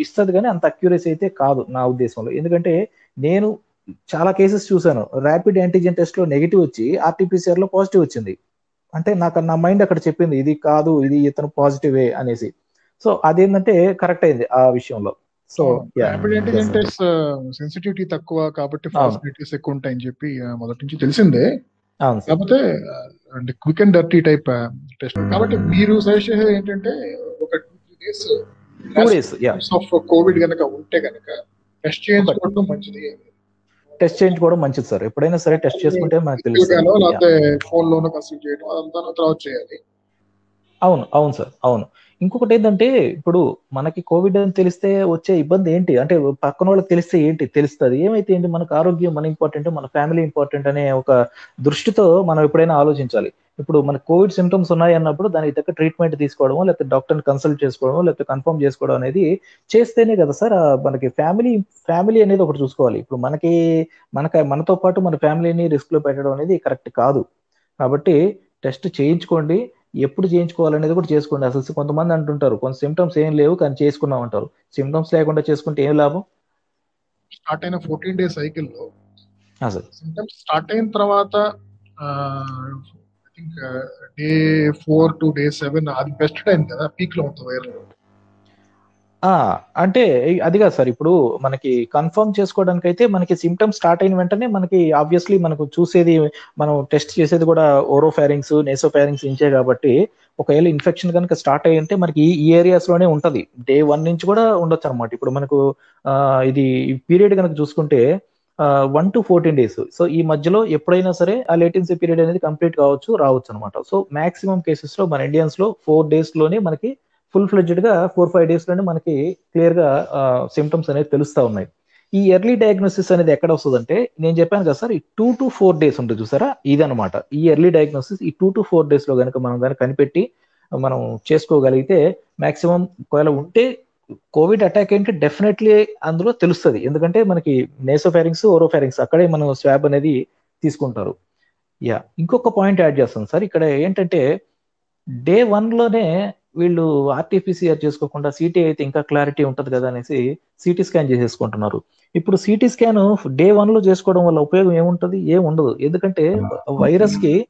ఇస్తుంది కానీ అంత అక్యూరసీ అయితే కాదు నా ఉద్దేశంలో. ఎందుకంటే నేను చాలా కేసెస్ చూశాను. ర్యాపిడ్ యాంటీజెన్ టెస్ట్లో నెగిటివ్ వచ్చి ఆర్టీపీసీఆర్లో పాజిటివ్ వచ్చింది. అంటే నాకు నా మైండ్ అక్కడ చెప్పింది ఇది కాదు ఇది ఇతను పాజిటివే అనేసి. సో అదేంటంటే కరెక్ట్ అయింది ఆ విషయంలో. So rapid antigen test sensitivity తక్కువ కాబట్టి పాసిబిలిటీస్ ఎక్కువ ఉంటాయని చెప్పి మొదటి నుంచి తెలిసిందే. కాకపోతే ఆ, అంటే quick and dirty type test కాబట్టి మీరు సజెస్ట్ చేసేది ఏంటంటే ఒక two three days two days yeah of Covid కనుక ఉంటే కనుక టెస్ట్ చేయించుకోవడం మంచిది. టెస్ట్ చేయించుకోవడం మంచిది సార్. ఎప్పుడైనా సరే టెస్ట్ చేసుకుంటే మనకు. లేకపోతే ఫోన్ లోనో కన్సల్ట్ చేయడం అదంతా తర్వాత చేయాలి. అవును అవును సార్. అవును. ఇంకొకటి ఏంటంటే ఇప్పుడు మనకి కోవిడ్ అని తెలిస్తే వచ్చే ఇబ్బంది ఏంటి? అంటే పక్కన వాళ్ళకి తెలిస్తే ఏంటి? తెలుస్తుంది. ఏమైతే ఏంటి? మనకు ఆరోగ్యం మన ఇంపార్టెంట్ మన ఫ్యామిలీ ఇంపార్టెంట్ అనే ఒక దృష్టితో మనం ఎప్పుడైనా ఆలోచించాలి. ఇప్పుడు మన కోవిడ్ సిమ్టమ్స్ ఉన్నాయి అన్నప్పుడు దానికి తగ్గ ట్రీట్మెంట్ తీసుకోవడమో లేకపోతే డాక్టర్ని కన్సల్ట్ చేసుకోవడము లేకపోతే కన్ఫర్మ్ చేసుకోవడం అనేది చేస్తేనే కదా సార్ మనకి ఫ్యామిలీ ఫ్యామిలీ అనేది ఒకటి చూసుకోవాలి. ఇప్పుడు మనకి మనకి మనతో పాటు మన ఫ్యామిలీని రిస్క్లో పెట్టడం అనేది కరెక్ట్ కాదు. కాబట్టి టెస్ట్ చేయించుకోండి. ఎప్పుడు చేయించుకోవాలనేది కూడా చేసుకోండి. అసలు కొంతమంది అంటుంటారు కొంత సిమ్టమ్స్ ఏం లేవు కానీ చేసుకున్నాం అంటారు సిమ్టమ్స్ లేకుండా చేసుకుంటే ఏం లాభం? స్టార్ట్ అయిన ఫోర్టీన్ డేస్ సైకిల్లో అసలు సిమ్టమ్స్ స్టార్ట్ అయిన తర్వాత think day four to day seven అది బెస్ట్ టైం కదా పీక్లో ఉంటుంది వైరల్. అంటే అది కాదు సార్. ఇప్పుడు మనకి కన్ఫర్మ్ చేసుకోవడానికి అయితే మనకి సిమ్టమ్స్ స్టార్ట్ అయిన వెంటనే మనకి ఆబ్వియస్లీ మనకు చూసేది మనం టెస్ట్ చేసేది కూడా ఓరోఫారింగ్స్ నేసోఫారింగ్స్ ఇంచే కాబట్టి ఒకవేళ ఇన్ఫెక్షన్ కనుక స్టార్ట్ అయ్యి అంటే మనకి ఈ- ఈ ఏరియాస్లోనే ఉంటది. డే వన్ నుంచి కూడా ఉండొచ్చు అనమాట ఇప్పుడు మనకు ఇది పీరియడ్ కనుక చూసుకుంటే one to fourteen days so ఈ మధ్యలో ఎప్పుడైనా సరే ఆ లేటెన్సీ పీరియడ్ అనేది కంప్లీట్ కావచ్చు రావచ్చు అనమాట సో మాక్సిమం కేసెస్లో మన ఇండియన్స్లో ఫోర్ డేస్లోనే మనకి ఫుల్ ఫ్లెడ్జ్డ్గా ఫోర్ ఫైవ్ డేస్లోనే మనకి క్లియర్గా సిమ్టమ్స్ అనేది తెలుస్తా ఉన్నాయి. ఈ ఎర్లీ డయాగ్నోసిస్ అనేది ఎక్కడ వస్తుందంటే నేను చెప్పాను కదా సార్ ఈ టూ టు ఫోర్ డేస్ ఉంటుంది చూసారా? ఇదనమాట ఈ ఎర్లీ డయాగ్నోసిస్ ఈ టూ టు ఫోర్ డేస్లో కనుక మనం దాన్ని కనిపెట్టి మనం చేసుకోగలిగితే మాక్సిమం ఒకవేళ ఉంటే కోవిడ్ అటాక్ ఏంటి డెఫినెట్లీ అందులో తెలుస్తుంది. ఎందుకంటే మనకి నేసోఫారింగ్స్ ఓరోఫారింగ్స్ అక్కడే మనం స్వాబ్ అనేది తీసుకుంటారు. యా ఇంకొక పాయింట్ యాడ్ చేస్తాను సార్. ఇక్కడ ఏంటంటే డే వన్లోనే వీళ్ళు ఆర్టీపీసీఆర్ చేసుకోకుండా సిటీ అయితే ఇంకా క్లారిటీ ఉంటది కదా అనేసి సిటీ స్కాన్ చేసేసుకుంటున్నారు. ఇప్పుడు సిటీ స్కాన్ డే వన్లో చేసుకోవడం వల్ల ఉపయోగం ఏముంటది? ఏం ఉండదు. ఎందుకంటే వైరస్కి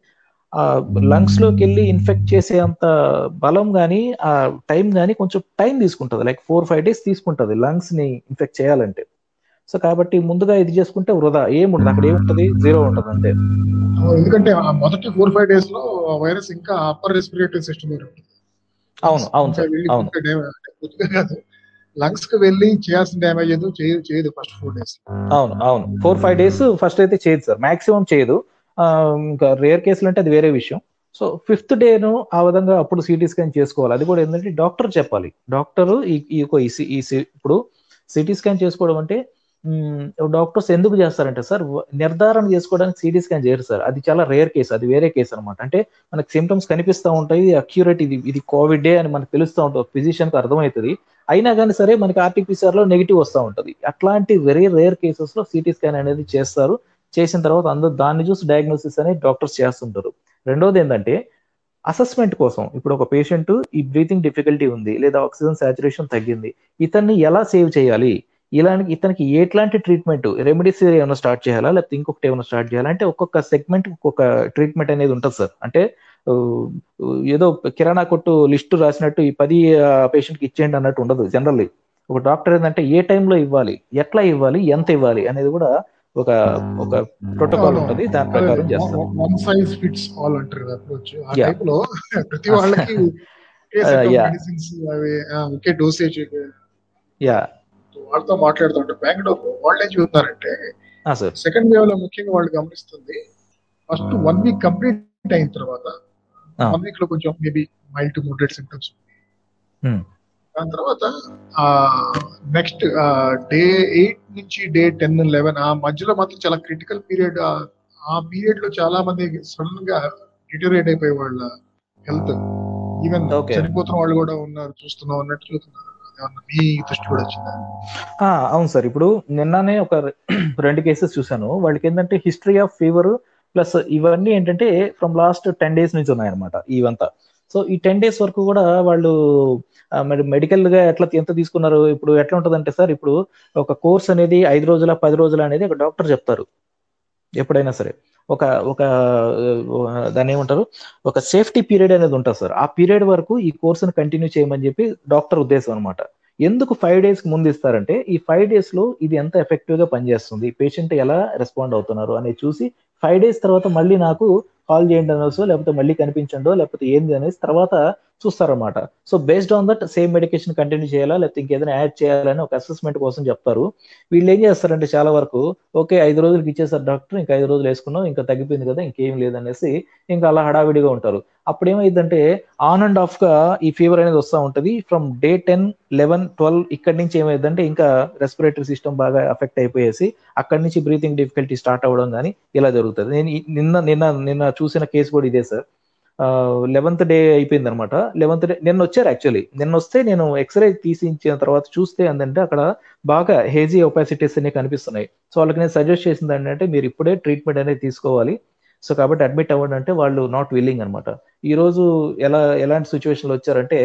ఆ లంగ్స్లోకి వెళ్ళి ఇన్ఫెక్ట్ చేసే అంత బలం గానీ ఆ టైం గానీ కొంచెం టైం తీసుకుంటది. లైక్ ఫోర్ ఫైవ్ డేస్ తీసుకుంటది లంగ్స్ని ఇన్ఫెక్ట్ చేయాలంటే. సో కాబట్టి ముందుగా ఇది చేసుకుంటే వృధా. ఏముండదు అక్కడ ఏముంటది? జీరో ఉంటది అంతే. ఎందుకంటే మొదటి ఫోర్ ఫైవ్ డేస్లో వైరస్ ఇంకా అప్పర్ రెస్పిరేటరీ సిస్టమ్ ఉంటుంది. అవును అవును అవును. కాదు. లంగ్స్కి వెళ్ళి చేయాల్సిన డ్యామేజ్ ఏదో చేయదు చేయదు ఫస్ట్ ఫోర్ డేస్ అవును అవును. ఫోర్ ఫైవ్ డేస్ ఫస్ట్ అయితే చేయదు సార్. మాక్సిమం చేయదు. ఇంకా రేర్ కేసులు అంటే అది వేరే విషయం. సో ఫిఫ్త్ డేను ఆ విధంగా అప్పుడు సిటీ స్కాన్ చేసుకోవాలి. అది కూడా ఏంటంటే డాక్టర్ చెప్పాలి. డాక్టర్ ఈ ఈ ఇప్పుడు సిటీ స్కాన్ చేసుకోవడం అంటే డాక్టర్స్ ఎందుకు చేస్తారంటే సార్ నిర్ధారణ చేసుకోవడానికి సిటీ స్కాన్ చేయరు సార్. అది చాలా రేర్ కేసు అది వేరే కేసు అనమాట అంటే మనకి సిమ్టమ్స్ కనిపిస్తూ ఉంటాయి అక్యూరేట్ ఇది ఇది కోవిడ్ డే అని మనకు తెలుస్తూ ఉంటుంది. ఫిజిషియన్కి అర్థమవుతుంది. అయినా కానీ సరే మనకి ఆర్టీపీసీఆర్లో నెగిటివ్ వస్తూ ఉంటుంది. అట్లాంటి వెరీ రేర్ కేసెస్లో సిటీ స్కాన్ అనేది చేస్తారు. చేసిన తర్వాత అందరూ దాన్ని చూసి డయాగ్నోసిస్ అనేది డాక్టర్స్ చేస్తుంటారు. రెండోది ఏంటంటే అసెస్మెంట్ కోసం ఇప్పుడు ఒక పేషెంట్ ఈ బ్రీతింగ్ డిఫికల్టీ ఉంది లేదా ఆక్సిజన్ సాచురేషన్ తగ్గింది. ఇతన్ని ఎలా సేవ్ చేయాలి? ఇలాంటి ఇతనికి ఎట్లాంటి ట్రీట్మెంట్ రెమెడీస్ ఏమైనా స్టార్ట్ చేయాలా? లేకపోతే ఇంకొకటి ఏమైనా స్టార్ట్ చేయాలా? అంటే ఒక్కొక్క సెగ్మెంట్ ఒక్కొక్క ట్రీట్మెంట్ అనేది ఉంటుంది సార్. అంటే ఏదో కిరాణా కొట్టు లిస్ట్ రాసినట్టు ఈ పది పేషెంట్కి ఇచ్చేయండి అన్నట్టు ఉండదు జనరల్లీ ఒక డాక్టర్ ఏంటంటే ఏ టైంలో ఇవ్వాలి? ఎట్లా ఇవ్వాలి? ఎంత ఇవ్వాలి? అనేది కూడా ఒక ఒక ప్రోటోకాల్ ఉంటుంది. దాని ప్రకారం చేస్తారు వన్ సైజ్ ఫిట్స్ ఆల్ అంటారు కదా అప్రోచ్ ఆ Yeah. టైప్లో ప్రతి వాళ్ళకి yeah. మెడిసిన్స్ అవి ఆ, ఒకే డోసేజ్ యా వాళ్ళతో మాట్లాడుతుంటే బెంగళూరు వాళ్ళు ఏం చెబుతున్నారంటే సార్ సెకండ్ వేవ్లో ముఖ్యంగా వాళ్ళు గమనిస్తుంది ఫస్ట్ వన్ వీక్ కంప్లీట్ అయిన తర్వాత. వన్ వీక్లో కొంచెం maybe mild to moderate symptoms Hmm. దాని తర్వాత నెక్స్ట్ డే ఎయిట్ నుంచి డే టెన్ లెవెన్ ఆ మధ్యలో మాత్రం చాలా క్రిటికల్ పీరియడ్ ఆ పీరియడ్లో చాలా మంది సడన్గా డిటరేట్ అయిపోయే వాళ్ళ హెల్త్ ఈవెన్. చనిపోతున్న వాళ్ళు కూడా ఉన్నారు చూస్తున్నాం అన్నట్టు చూస్తున్నారు మీ దృష్టి కూడా వచ్చిందా? ఆ, అవును సార్. ఇప్పుడు నిన్ననే ఒక రెండు కేసెస్ చూసాను వాళ్ళకి ఏంటంటే హిస్టరీ ఆఫ్ ఫీవర్ ప్లస్ ఇవన్నీ ఏంటంటే ఫ్రమ్ లాస్ట్ టెన్ డేస్ నుంచి ఉన్నాయన్నమాట ఇవంతా. సో ఈ టెన్ డేస్ వరకు కూడా వాళ్ళు మరి మెడికల్గా ఎట్లా ఎంత తీసుకున్నారు ఇప్పుడు ఎట్లా ఉంటదంటే సార్ ఇప్పుడు ఒక కోర్స్ అనేది ఐదు రోజుల పది రోజుల అనేది ఒక డాక్టర్ చెప్తారు. ఎప్పుడైనా సరే. ఒక ఒక దాన్ని ఏమంటారు? ఒక సేఫ్టీ పీరియడ్ అనేది ఉంటుంది సార్. ఆ పీరియడ్ వరకు ఈ కోర్సును కంటిన్యూ చేయమని చెప్పి డాక్టర్ ఉద్దేశం అనమాట ఎందుకు ఫైవ్ డేస్కి ముందు ఇస్తారంటే ఈ ఫైవ్ డేస్లో ఇది ఎంత ఎఫెక్టివ్గా పనిచేస్తుంది పేషెంట్ ఎలా రెస్పాండ్ అవుతున్నారు అనేది చూసి ఫైవ్ డేస్ తర్వాత మళ్ళీ నాకు కాల్ చేయండి అనొచ్చు లేకపోతే మళ్ళీ కనిపించండో లేకపోతే ఏంది అనేసి తర్వాత చూస్తారనమాట so based on that same medication continue చేయాలా లేకపోతే ఇంకేదైనా యాడ్ చేయాలని ఒక అసెస్మెంట్ కోసం చెప్తారు. వీళ్ళు ఏం చేస్తారంటే చాలా వరకు ఓకే ఐదు రోజులకి ఇచ్చేసారు డాక్టర్ ఇంకా ఐదు రోజులు వేసుకున్నాం ఇంకా తగ్గిపోయింది కదా ఇంకేం లేదనేసి ఇంకా అలా హడావిడిగా ఉంటారు. అప్పుడు ఏమైందంటే ఆన్ అండ్ ఆఫ్గా ఈ ఫీవర్ అనేది వస్తూ ఉంటది. From day ten eleven twelve ఇక్కడి నుంచి ఏమైందంటే ఇంకా రెస్పిరేటరీ సిస్టమ్ బాగా అఫెక్ట్ అయిపోయేసి అక్కడి నుంచి బ్రీతింగ్ డిఫికల్టీ స్టార్ట్ అవ్వడం కానీ ఇలా జరుగుతుంది. నేను నిన్న నిన్న నిన్న చూసిన కేసు కూడా ఇదే సార్ లెవెన్త్ డే అయిపోయింది అనమాట లెవెన్త్ డే నిన్న వచ్చారు యాక్చువల్లీ నిన్న వస్తే నేను ఎక్స్రే తీసించిన తర్వాత చూస్తే ఏంటంటే అక్కడ బాగా హేజీ ఒపాసిటీస్ అనేవి కనిపిస్తున్నాయి. సో వాళ్ళకి నేను సజెస్ట్ చేసింది ఏంటంటే మీరు ఇప్పుడే ట్రీట్మెంట్ అనేది తీసుకోవాలి. సో కాబట్టి అడ్మిట్ అవ్వండి అంటే వాళ్ళు నాట్ విల్లింగ్ అనమాట ఈ రోజు ఎలా ఎలాంటి సిచ్యువేషన్లో వచ్చారంటే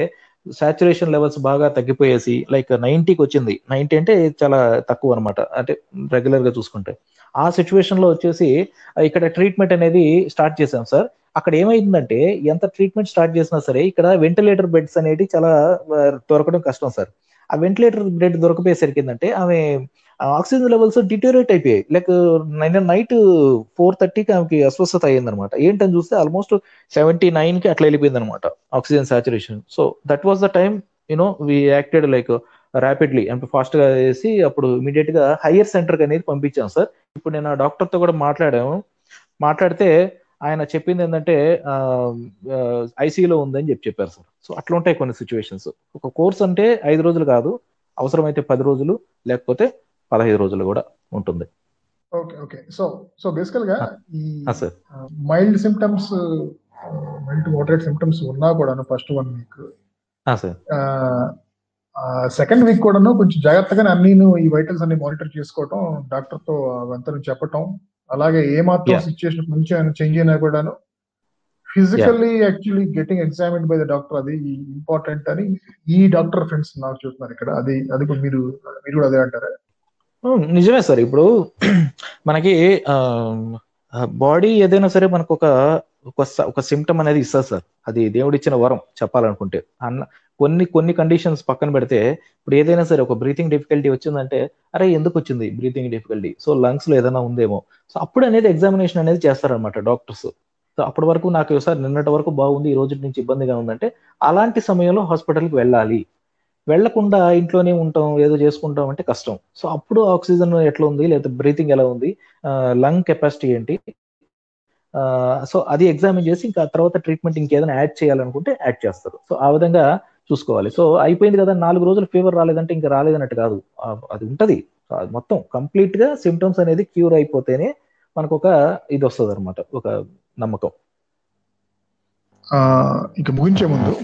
సాచురేషన్ లెవెల్స్ బాగా తగ్గిపోయేసి లైక్ నైన్టీకి వచ్చింది. నైన్టీ అంటే చాలా తక్కువ అనమాట అంటే రెగ్యులర్గా చూసుకుంటే. ఆ సిచ్యువేషన్లో వచ్చేసి ఇక్కడ ట్రీట్మెంట్ అనేది స్టార్ట్ చేశాం సార్. అక్కడ ఏమైందంటే ఎంత ట్రీట్మెంట్ స్టార్ట్ చేసినా సరే ఇక్కడ వెంటిలేటర్ బెడ్స్ అనేవి చాలా దొరకడం కష్టం సార్. ఆ వెంటిలేటర్ బెడ్ దొరకపోయేసరికి ఏంటంటే ఆమె ఆక్సిజన్ లెవెల్స్ డిటోరేట్ అయిపోయాయి. లైక్ నైన్ నైట్ ఫోర్ థర్టీకి ఆమెకి అస్వస్థత అయ్యిందనమాట. ఏంటని చూస్తే ఆల్మోస్ట్ సెవెంటీ నైన్కి అట్లా వెళ్ళిపోయింది అనమాట oxygen saturation so that was the time you know we acted like rapidly అంటే ఫాస్ట్గా వేసి అప్పుడు ఇమీడియట్గా హయ్యర్ సెంటర్ అనేది పంపించాం సార్. ఇప్పుడు నేను ఆ డాక్టర్తో కూడా మాట్లాడాము. మాట్లాడితే ఆయన చెప్పింది ఏంటంటే ఐసీలో ఉందని చెప్పి చెప్పారు సార్. సో అట్లా ఉంటాయి కొన్ని సిచ్యువేషన్స్ ఒక కోర్స్ అంటే ఐదు రోజులు కాదు అవసరమైతే పది రోజులు లేకపోతే పదహైదు రోజులు కూడా ఉంటుంది. ఓకే ఓకే సో సో బేసికల్గా ఈ mild symptoms mild moderate symptoms ఉన్నా కూడాను ఫస్ట్ వన్ వీక్ ఆ, సార్ సెకండ్ వీక్ కూడాను కొంచెం జాగ్రత్తగానే అన్ని ఈ వైటల్స్ అన్ని మానిటర్ చేసుకోవటం డాక్టర్తో అవంతా చెప్పటం అలాగే ఏ మాత్రం. సిచ్యువేషన్ కొంచెం చేంజ్ అయినా కూడాను physically actually getting examine by the doctor అది ఇంపార్టెంట్ అని ఈ డాక్టర్ ఫ్రెండ్స్ నాకు చూస్తున్నారు ఇక్కడ. అది అది కూడా మీరు మీరు కూడా అదే అంటారా? నిజమే సార్. ఇప్పుడు మనకి బాడీ ఏదైనా సరే మనకు ఒక ఒక ఒక సిమ్టమ్ అనేది ఇస్తుంది సార్. అది దేవుడిచ్చిన వరం చెప్పాలనుకుంటే. అన్న కొన్ని కొన్ని కండిషన్స్ పక్కన పెడితే ఇప్పుడు ఏదైనా సరే ఒక బ్రీతింగ్ డిఫికల్టీ వచ్చిందంటే అరే ఎందుకు వచ్చింది బ్రీతింగ్ డిఫికల్టీ సో లంగ్స్లో ఏదైనా ఉందేమో. సో అప్పుడు అనేది ఎగ్జామినేషన్ అనేది చేస్తారనమాట డాక్టర్స్ సో అప్పటి వరకు నాకు సార్ నిన్నటి వరకు బాగుంది ఈ రోజు నుంచి ఇబ్బందిగా ఉందంటే అలాంటి సమయంలో హాస్పిటల్కి వెళ్ళాలి. వెళ్ళకుండా ఇంట్లోనే ఉంటాం ఏదో చేసుకుంటాం అంటే కష్టం. సో అప్పుడు ఆక్సిజన్ ఎట్లా ఉంది లేదా బ్రీతింగ్ ఎలా ఉంది లంగ్ కెపాసిటీ ఏంటి సో అది ఎగ్జామిన్ చేసి ఇంకా తర్వాత ట్రీట్మెంట్ ఇంకేదైనా యాడ్ చేయాలనుకుంటే యాడ్ చేస్తారు. సో ఆ విధంగా చూసుకోవాలి. సో అయిపోయింది కదా నాలుగు రోజులు ఫీవర్ రాలేదంటే ఇంకా రాలేదన్నట్టు కాదు. అది ఉంటది. సో అది మొత్తం కంప్లీట్గా సిమ్టమ్స్ అనేది క్యూర్ అయిపోతేనే మనకు ఒక ఇది వస్తుంది అనమాట ఒక నమ్మకం. ఆ, ఇక ముగించే ముందు.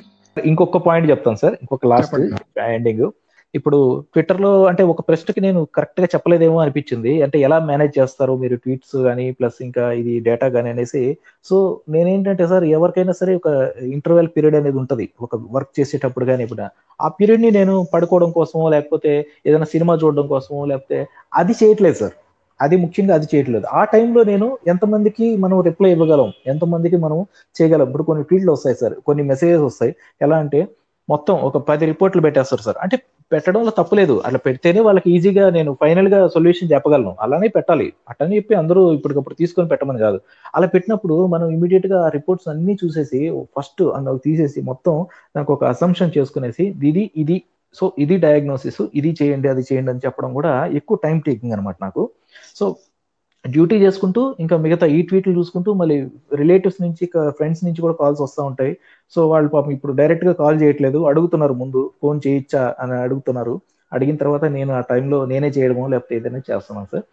ఇంకొక పాయింట్ చెప్తాను సార్ ఇంకొక లాస్ట్. ఎండింగ్ ఇప్పుడు ట్విట్టర్లో అంటే ఒక ప్రశ్నకి నేను కరెక్ట్గా చెప్పలేదేమో అనిపించింది. అంటే ఎలా మేనేజ్ చేస్తారు మీరు ట్వీట్స్ కానీ ప్లస్ ఇంకా ఇది డేటా కానీ అనేసి. సో నేనేంటంటే సార్ ఎవరికైనా సరే ఒక ఇంటర్వెల్ పీరియడ్ అనేది ఉంటది. ఒక వర్క్ చేసేటప్పుడు కానీ ఇప్పుడు ఆ పీరియడ్ని నేను పడుకోవడం కోసమో లేకపోతే ఏదైనా సినిమా చూడడం కోసమో లేకపోతే అది చేయట్లేదు సార్. అది ముఖ్యంగా అది చేయట్లేదు. ఆ టైంలో నేను ఎంతమందికి మనం రిప్లై ఇవ్వగలం? ఎంతమందికి మనం చేయగలం? ఇప్పుడు కొన్ని ట్వీట్లు వస్తాయి సార్. కొన్ని మెసేజెస్ వస్తాయి. ఎలా అంటే మొత్తం ఒక పది రిపోర్ట్లు పెట్టేస్తారు సార్. అంటే పెట్టడంలో తప్పులేదు అట్లా పెడితేనే వాళ్ళకి ఈజీగా నేను ఫైనల్గా సొల్యూషన్ చెప్పగలను. అలానే పెట్టాలి. అట్టని చెప్పి అందరూ ఇప్పటికప్పుడు తీసుకొని పెట్టమని కాదు. అలా పెట్టినప్పుడు మనం ఇమీడియట్గా రిపోర్ట్స్ అన్ని చూసేసి ఫస్ట్ అందులో తీసేసి మొత్తం దానికి ఒక అసంప్షన్ చేసుకునేసి ఇది ఇది సో ఇది డయాగ్నోసిస్ ఇది చేయండి అది చేయండి అని చెప్పడం కూడా ఎక్కువ టైం టేకింగ్ అనమాట నాకు. సో డ్యూటీ చేసుకుంటూ ఇంకా మిగతా ఈ ట్వీట్లు చూసుకుంటూ మళ్ళీ రిలేటివ్స్ నుంచి ఫ్రెండ్స్ నుంచి కూడా కాల్స్ వస్తూ ఉంటాయి. సో వాళ్ళు పాపం ఇప్పుడు డైరెక్ట్గా కాల్ చేయట్లేదు అడుగుతున్నారు ముందు ఫోన్ చేయొచ్చా అని అడుగుతున్నారు. అడిగిన తర్వాత నేను ఆ టైంలో నేనే చేయడమో లేకపోతే ఏదైనా చేస్తున్నాను సార్.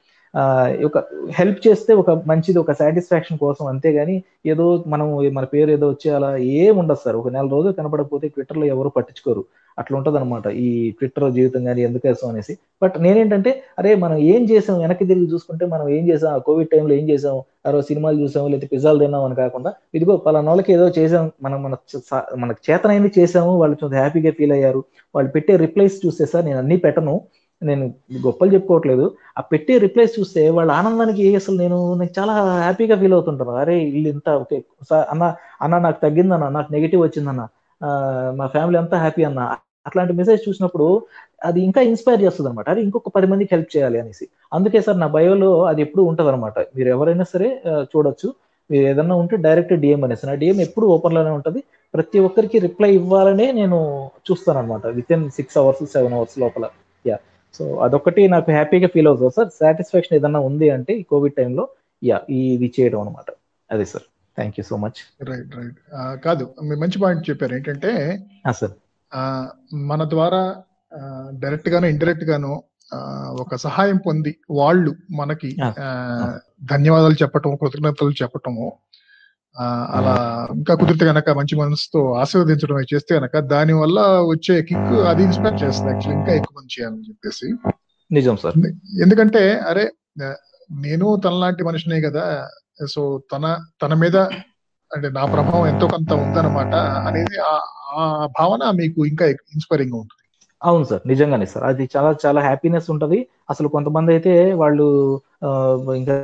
ఒక హెల్ప్ చేస్తే ఒక మంచిది ఒక సాటిస్ఫాక్షన్ కోసం అంతేగాని ఏదో మనం మన పేరు ఏదో వచ్చే అలా ఏం ఉండదు సార్. ఒక నెల రోజులు కనపడకపోతే ట్విట్టర్లో ఎవరు పట్టించుకోరు. అట్లా ఉంటుంది అనమాట ఈ ట్విట్టర్ జీవితం కానీ ఎందుకు వేస్తాం అనేసి. బట్ నేనేంటంటే అరే మనం ఏం చేసాం వెనక్కి తిరిగి చూసుకుంటే మనం ఏం చేసాం ఆ కోవిడ్ టైంలో ఏం చేసాం అరో సినిమాలు చూసాం లేకపోతే పిజ్జాలు తిన్నాం అని కాకుండా ఇదిగో పలానా వాళ్ళకి ఏదో చేసాం మనం మన మనకు చేతనైంది చేసాము వాళ్ళు కొంచెం హ్యాపీగా ఫీల్ అయ్యారు వాళ్ళు పెట్టే రిప్లైస్ చూస్తే సార్ నేను అన్ని పెట్టను నేను గొప్పలు చెప్పుకోవట్లేదు. ఆ పెట్టే రిప్లైస్ చూస్తే వాళ్ళ ఆనందానికి అసలు నేను నాకు చాలా హ్యాపీగా ఫీల్ అవుతుంటాను. అరే వీళ్ళు ఇంత ఓకే సార్ అన్న అన్న నాకు తగ్గిందన్న నాకు నెగిటివ్ వచ్చిందన్న మా ఫ్యామిలీ అంతా హ్యాపీ అన్న. అట్లాంటి మెసేజ్ చూసినప్పుడు అది ఇంకా ఇన్స్పైర్ చేస్తుంది అనమాట అది ఇంకొక పది మందికి హెల్ప్ చేయాలి అనేసి. అందుకే సార్ నా బయోలో అది ఎప్పుడు ఉంటుంది అనమాట మీరు ఎవరైనా సరే చూడొచ్చు. మీరు ఏదన్నా ఉంటే డైరెక్ట్ డిఎం అనేసి. నా డిఎం ఎప్పుడు ఓపెన్లోనే ఉంటుంది. ప్రతి ఒక్కరికి రిప్లై ఇవ్వాలనే నేను చూస్తాను అనమాట within six hours seven hours లోపల. యా సో అదొకటి నాకు హ్యాపీగా ఫీల్ అవుతుంది సార్. సాటిస్ఫాక్షన్ ఏదన్నా ఉంది అంటే ఈ కోవిడ్ టైంలో యా ఇది చేయడం అనమాట అదే sir. Thank you so much right right కాదు మీరు మంచి పాయింట్ చెప్పారు. ఏంటంటే సార్ మన ద్వారా డైరెక్ట్ గాను ఇండైరెక్ట్ గాను ఒక సహాయం పొంది వాళ్ళు మనకి ధన్యవాదాలు చెప్పటం కృతజ్ఞతలు చెప్పటము అలా ఇంకా కుదిరితే గనక మంచి మనసుతో ఆశీర్వదించడం చేస్తే గనక దాని వల్ల వచ్చే కిక్ అది ఇన్స్పైర్ చేస్తుంది యాక్చువల్లీ ఇంకా ఎక్కువ మంది చేయాలని చెప్పేసి. నిజం సార్ ఎందుకంటే అరే నేను తనలాంటి మనిషినే కదా సో తన తన మీద అంటే నా ప్రభావం ఎంతో కొంత ఉందన్నమాట అనేది ఆ- ఆ భావన మీకు ఇంకా ఇన్స్పైరింగ్ ఉంటుంది. అవును సార్ నిజంగానే సార్. అది చాలా చాలా హ్యాపీనెస్ ఉంటది. అసలు కొంతమంది అయితే వాళ్ళు ఆ, ఇంకా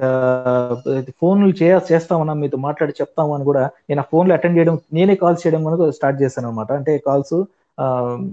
ఫోన్లు చేయ చేస్తామన్నా మీతో మాట్లాడి చెప్తాము అని కూడా నేను ఆ ఫోన్లు అటెండ్ చేయడం నేనే కాల్స్ చేయడం మనకు స్టార్ట్ చేశాను అనమాట అంటే కాల్స్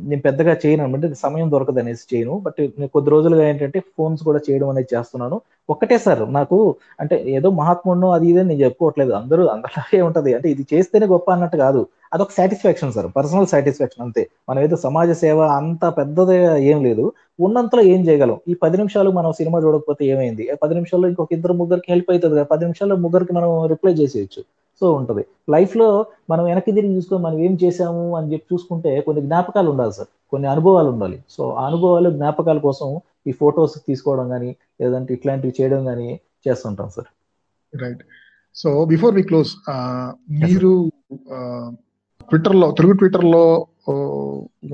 నేను పెద్దగా చేయను అనమాట. సమయం దొరకదు అనేసి చేయను. బట్ నేను కొద్ది రోజులుగా ఏంటంటే ఫోన్స్ కూడా చేయడం అనేది చేస్తున్నాను. ఒక్కటే సార్ నాకు అంటే ఏదో మహాత్ముడు అది ఇది అని నేను చెప్పుకోవట్లేదు. అందరూ అందరిలాగే ఉంటది. అంటే ఇది చేస్తేనే గొప్ప అన్నట్టు కాదు. అదొక సాటిస్ఫాక్షన్ సార్ పర్సనల్ సాటిస్ఫాక్షన్ అంతే. మనం ఏదో సమాజ సేవ అంత పెద్దదిగా ఏం లేదు. ఉన్నంతలో ఏం చేయగలం? ఈ పది నిమిషాలు మనం సినిమా చూడకపోతే ఏమైంది? పది నిమిషాల్లో ఇంకొక ఇద్దరు ముగ్గురికి హెల్ప్ అవుతుంది కదా పది నిమిషాల్లో ముగ్గురికి మనం రిప్లై చేసేయచ్చు. సో ఉంటది. లైఫ్లో మనం వెనక్కి తిరిగి చూసుకొని మనం ఏం చేసాము అని చెప్పి చూసుకుంటే కొన్ని జ్ఞాపకాలు ఉండాలి సార్. కొన్ని అనుభవాలు ఉండాలి. సో ఆ అనుభవాలు జ్ఞాపకాల కోసం ఈ ఫొటోస్ తీసుకోవడం కానీ లేదంటే ఇట్లాంటివి చేయడం కానీ చేస్తుంటాం sir. Right so before we close మీరు ట్విట్టర్లో తెలుగు ట్విట్టర్లో ఆ,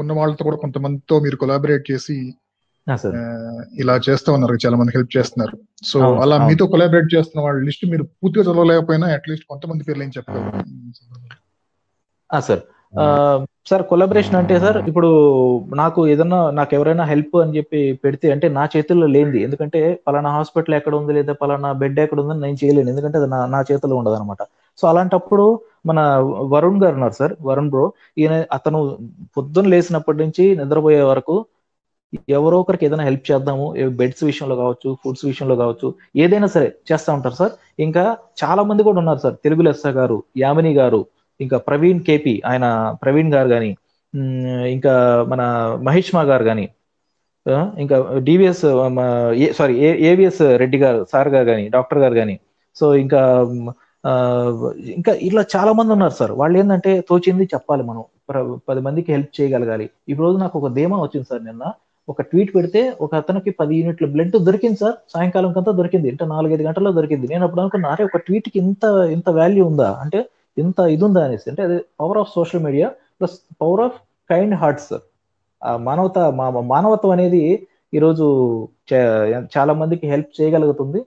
ఉన్న వాళ్ళతో కూడా కొంతమందితో మీరు కొలాబరేట్ చేసి ఇలా చేస్తా ఉన్నారు చాలా మంది హెల్ప్ చేస్తున్నారు. సో అలా. మీతో కొలాబరేట్ చేస్తున్న వాళ్ళ లిస్ట్ మీరు పూర్తిగా చదవలేకపోయినా అట్లీస్ట్ కొంతమంది పేర్లు ఏం చెప్పగలరు? సార్. సార్ కొలాబరేషన్ అంటే సార్ ఇప్పుడు నాకు ఏదన్నా నాకు ఎవరైనా హెల్ప్ అని చెప్పి పెడితే అంటే నా చేతుల్లో లేనిది. ఎందుకంటే పలానా హాస్పిటల్ ఎక్కడ ఉంది లేదా పలానా బెడ్ ఎక్కడ ఉందని నేను చేయలేను. ఎందుకంటే అది నా నా చేతిలో ఉండదు అనమాట సో అలాంటప్పుడు మన వరుణ్ గారు ఉన్నారు సార్ వరుణ్ బ్రో. ఈయన అతను పొద్దున్న లేచినప్పటి నుంచి నిద్రపోయే వరకు ఎవరో ఒకరికి ఏదైనా హెల్ప్ చేద్దాము. బెడ్స్ విషయంలో కావచ్చు ఫుడ్స్ విషయంలో కావచ్చు ఏదైనా సరే చేస్తా ఉంటారు సార్. ఇంకా చాలా మంది కూడా ఉన్నారు సార్. తెలుగు లెస్స గారు యామిని గారు ఇంకా ప్రవీణ్ కేపీ ఆయన ప్రవీణ్ గారు కానీ ఇంకా మన మహేష్మా గారు కానీ ఇంకా డివిఎస్ సారీ ఏవిఎస్ రెడ్డి గారు సార్ గారు కానీ డాక్టర్ గారు కానీ సో ఇంకా ఇంకా ఇట్లా చాలా మంది ఉన్నారు సార్. వాళ్ళు ఏంటంటే తోచింది చెప్పాలి మనం. పది మందికి హెల్ప్ చేయగలగాలి. ఈ రోజు నాకు ఒక ధీమా వచ్చింది సార్ నిన్న. ఒక ట్వీట్ పెడితే ఒక అతనికి పది యూనిట్ల బ్లడ్ దొరికింది సార్. సాయంకాలం కంతా దొరికింది. అంటే నాలుగైదు గంటల్లో దొరికింది. నేను అప్పుడు అనుకున్నా అరే ఒక ట్వీట్కి ఇంత ఇంత వాల్యూ ఉందా? అంటే ఇంత ఇది ఉందా? అనేసి. అంటే అది power of social media plus power of kind hearts sir. ఆ మానవత మా మానవత్వం అనేది ఈరోజు చే- చాలా మందికి హెల్ప్ చేయగలుగుతుంది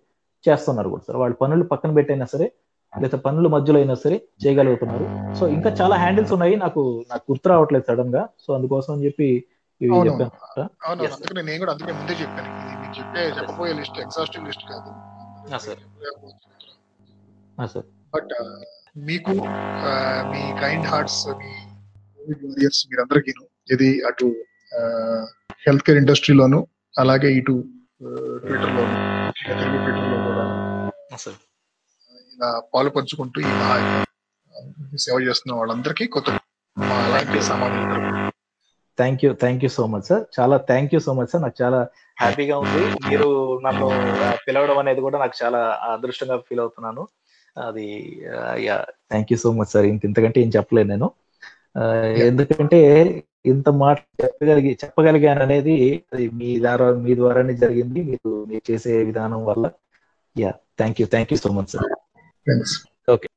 చేస్తున్నారు కూడా సార్. వాళ్ళ పనులు పక్కన పెట్టైనా సరే లేదా పనుల మధ్యలో అయినా సరే చేయగలుగుతున్నారు. సో ఇంకా చాలా హ్యాండిల్స్ ఉన్నాయి. నాకు నాకు గుర్తు రావట్లేదు సడన్గా. సో అందుకోసం అని చెప్పి అవును. అవును. అందుకనే నేను కూడా అందుకే ముందే చెప్పాను ఇది మీరు చెప్పే చెప్పబోయే లిస్ట్ ఎగ్జాస్టివ్ లిస్ట్ కాదు Ah, sir. సార్ బట్ మీకు ఆ, మీ కైండ్ హార్ట్స్ మీ వారియర్స్ మీరందరికీ ఇది అటు హెల్త్ కేర్ ఇండస్ట్రీలోను అలాగే ఇటు ట్విట్టర్ లోను తెలుగు ట్విట్టర్లో కూడా సార్ ఇలా పాలు పంచుకుంటూ ఈ మహా సేవ చేస్తున్న వాళ్ళందరికీ కొత్త మా అలాంటి సామాన్యులు thank you thank you so much sir చాలా thank you so much sir నాకు చాలా హ్యాపీగా ఉంది. మీరు నన్ను పిలవడం అనేది కూడా నాకు చాలా అదృష్టంగా ఫీల్ అవుతున్నాను. అది yeah thank you so much sir ఇంక ఇంతకంటే ఏం చెప్పలేను నేను. ఎందుకంటే ఇంత మాట చెప్పగలిగి చెప్పగలిగాను అనేది అది మీ ద్వారా మీ ద్వారానే జరిగింది. మీరు మీరు చేసే విధానం వల్ల. Yeah thank you thank you so much sir okay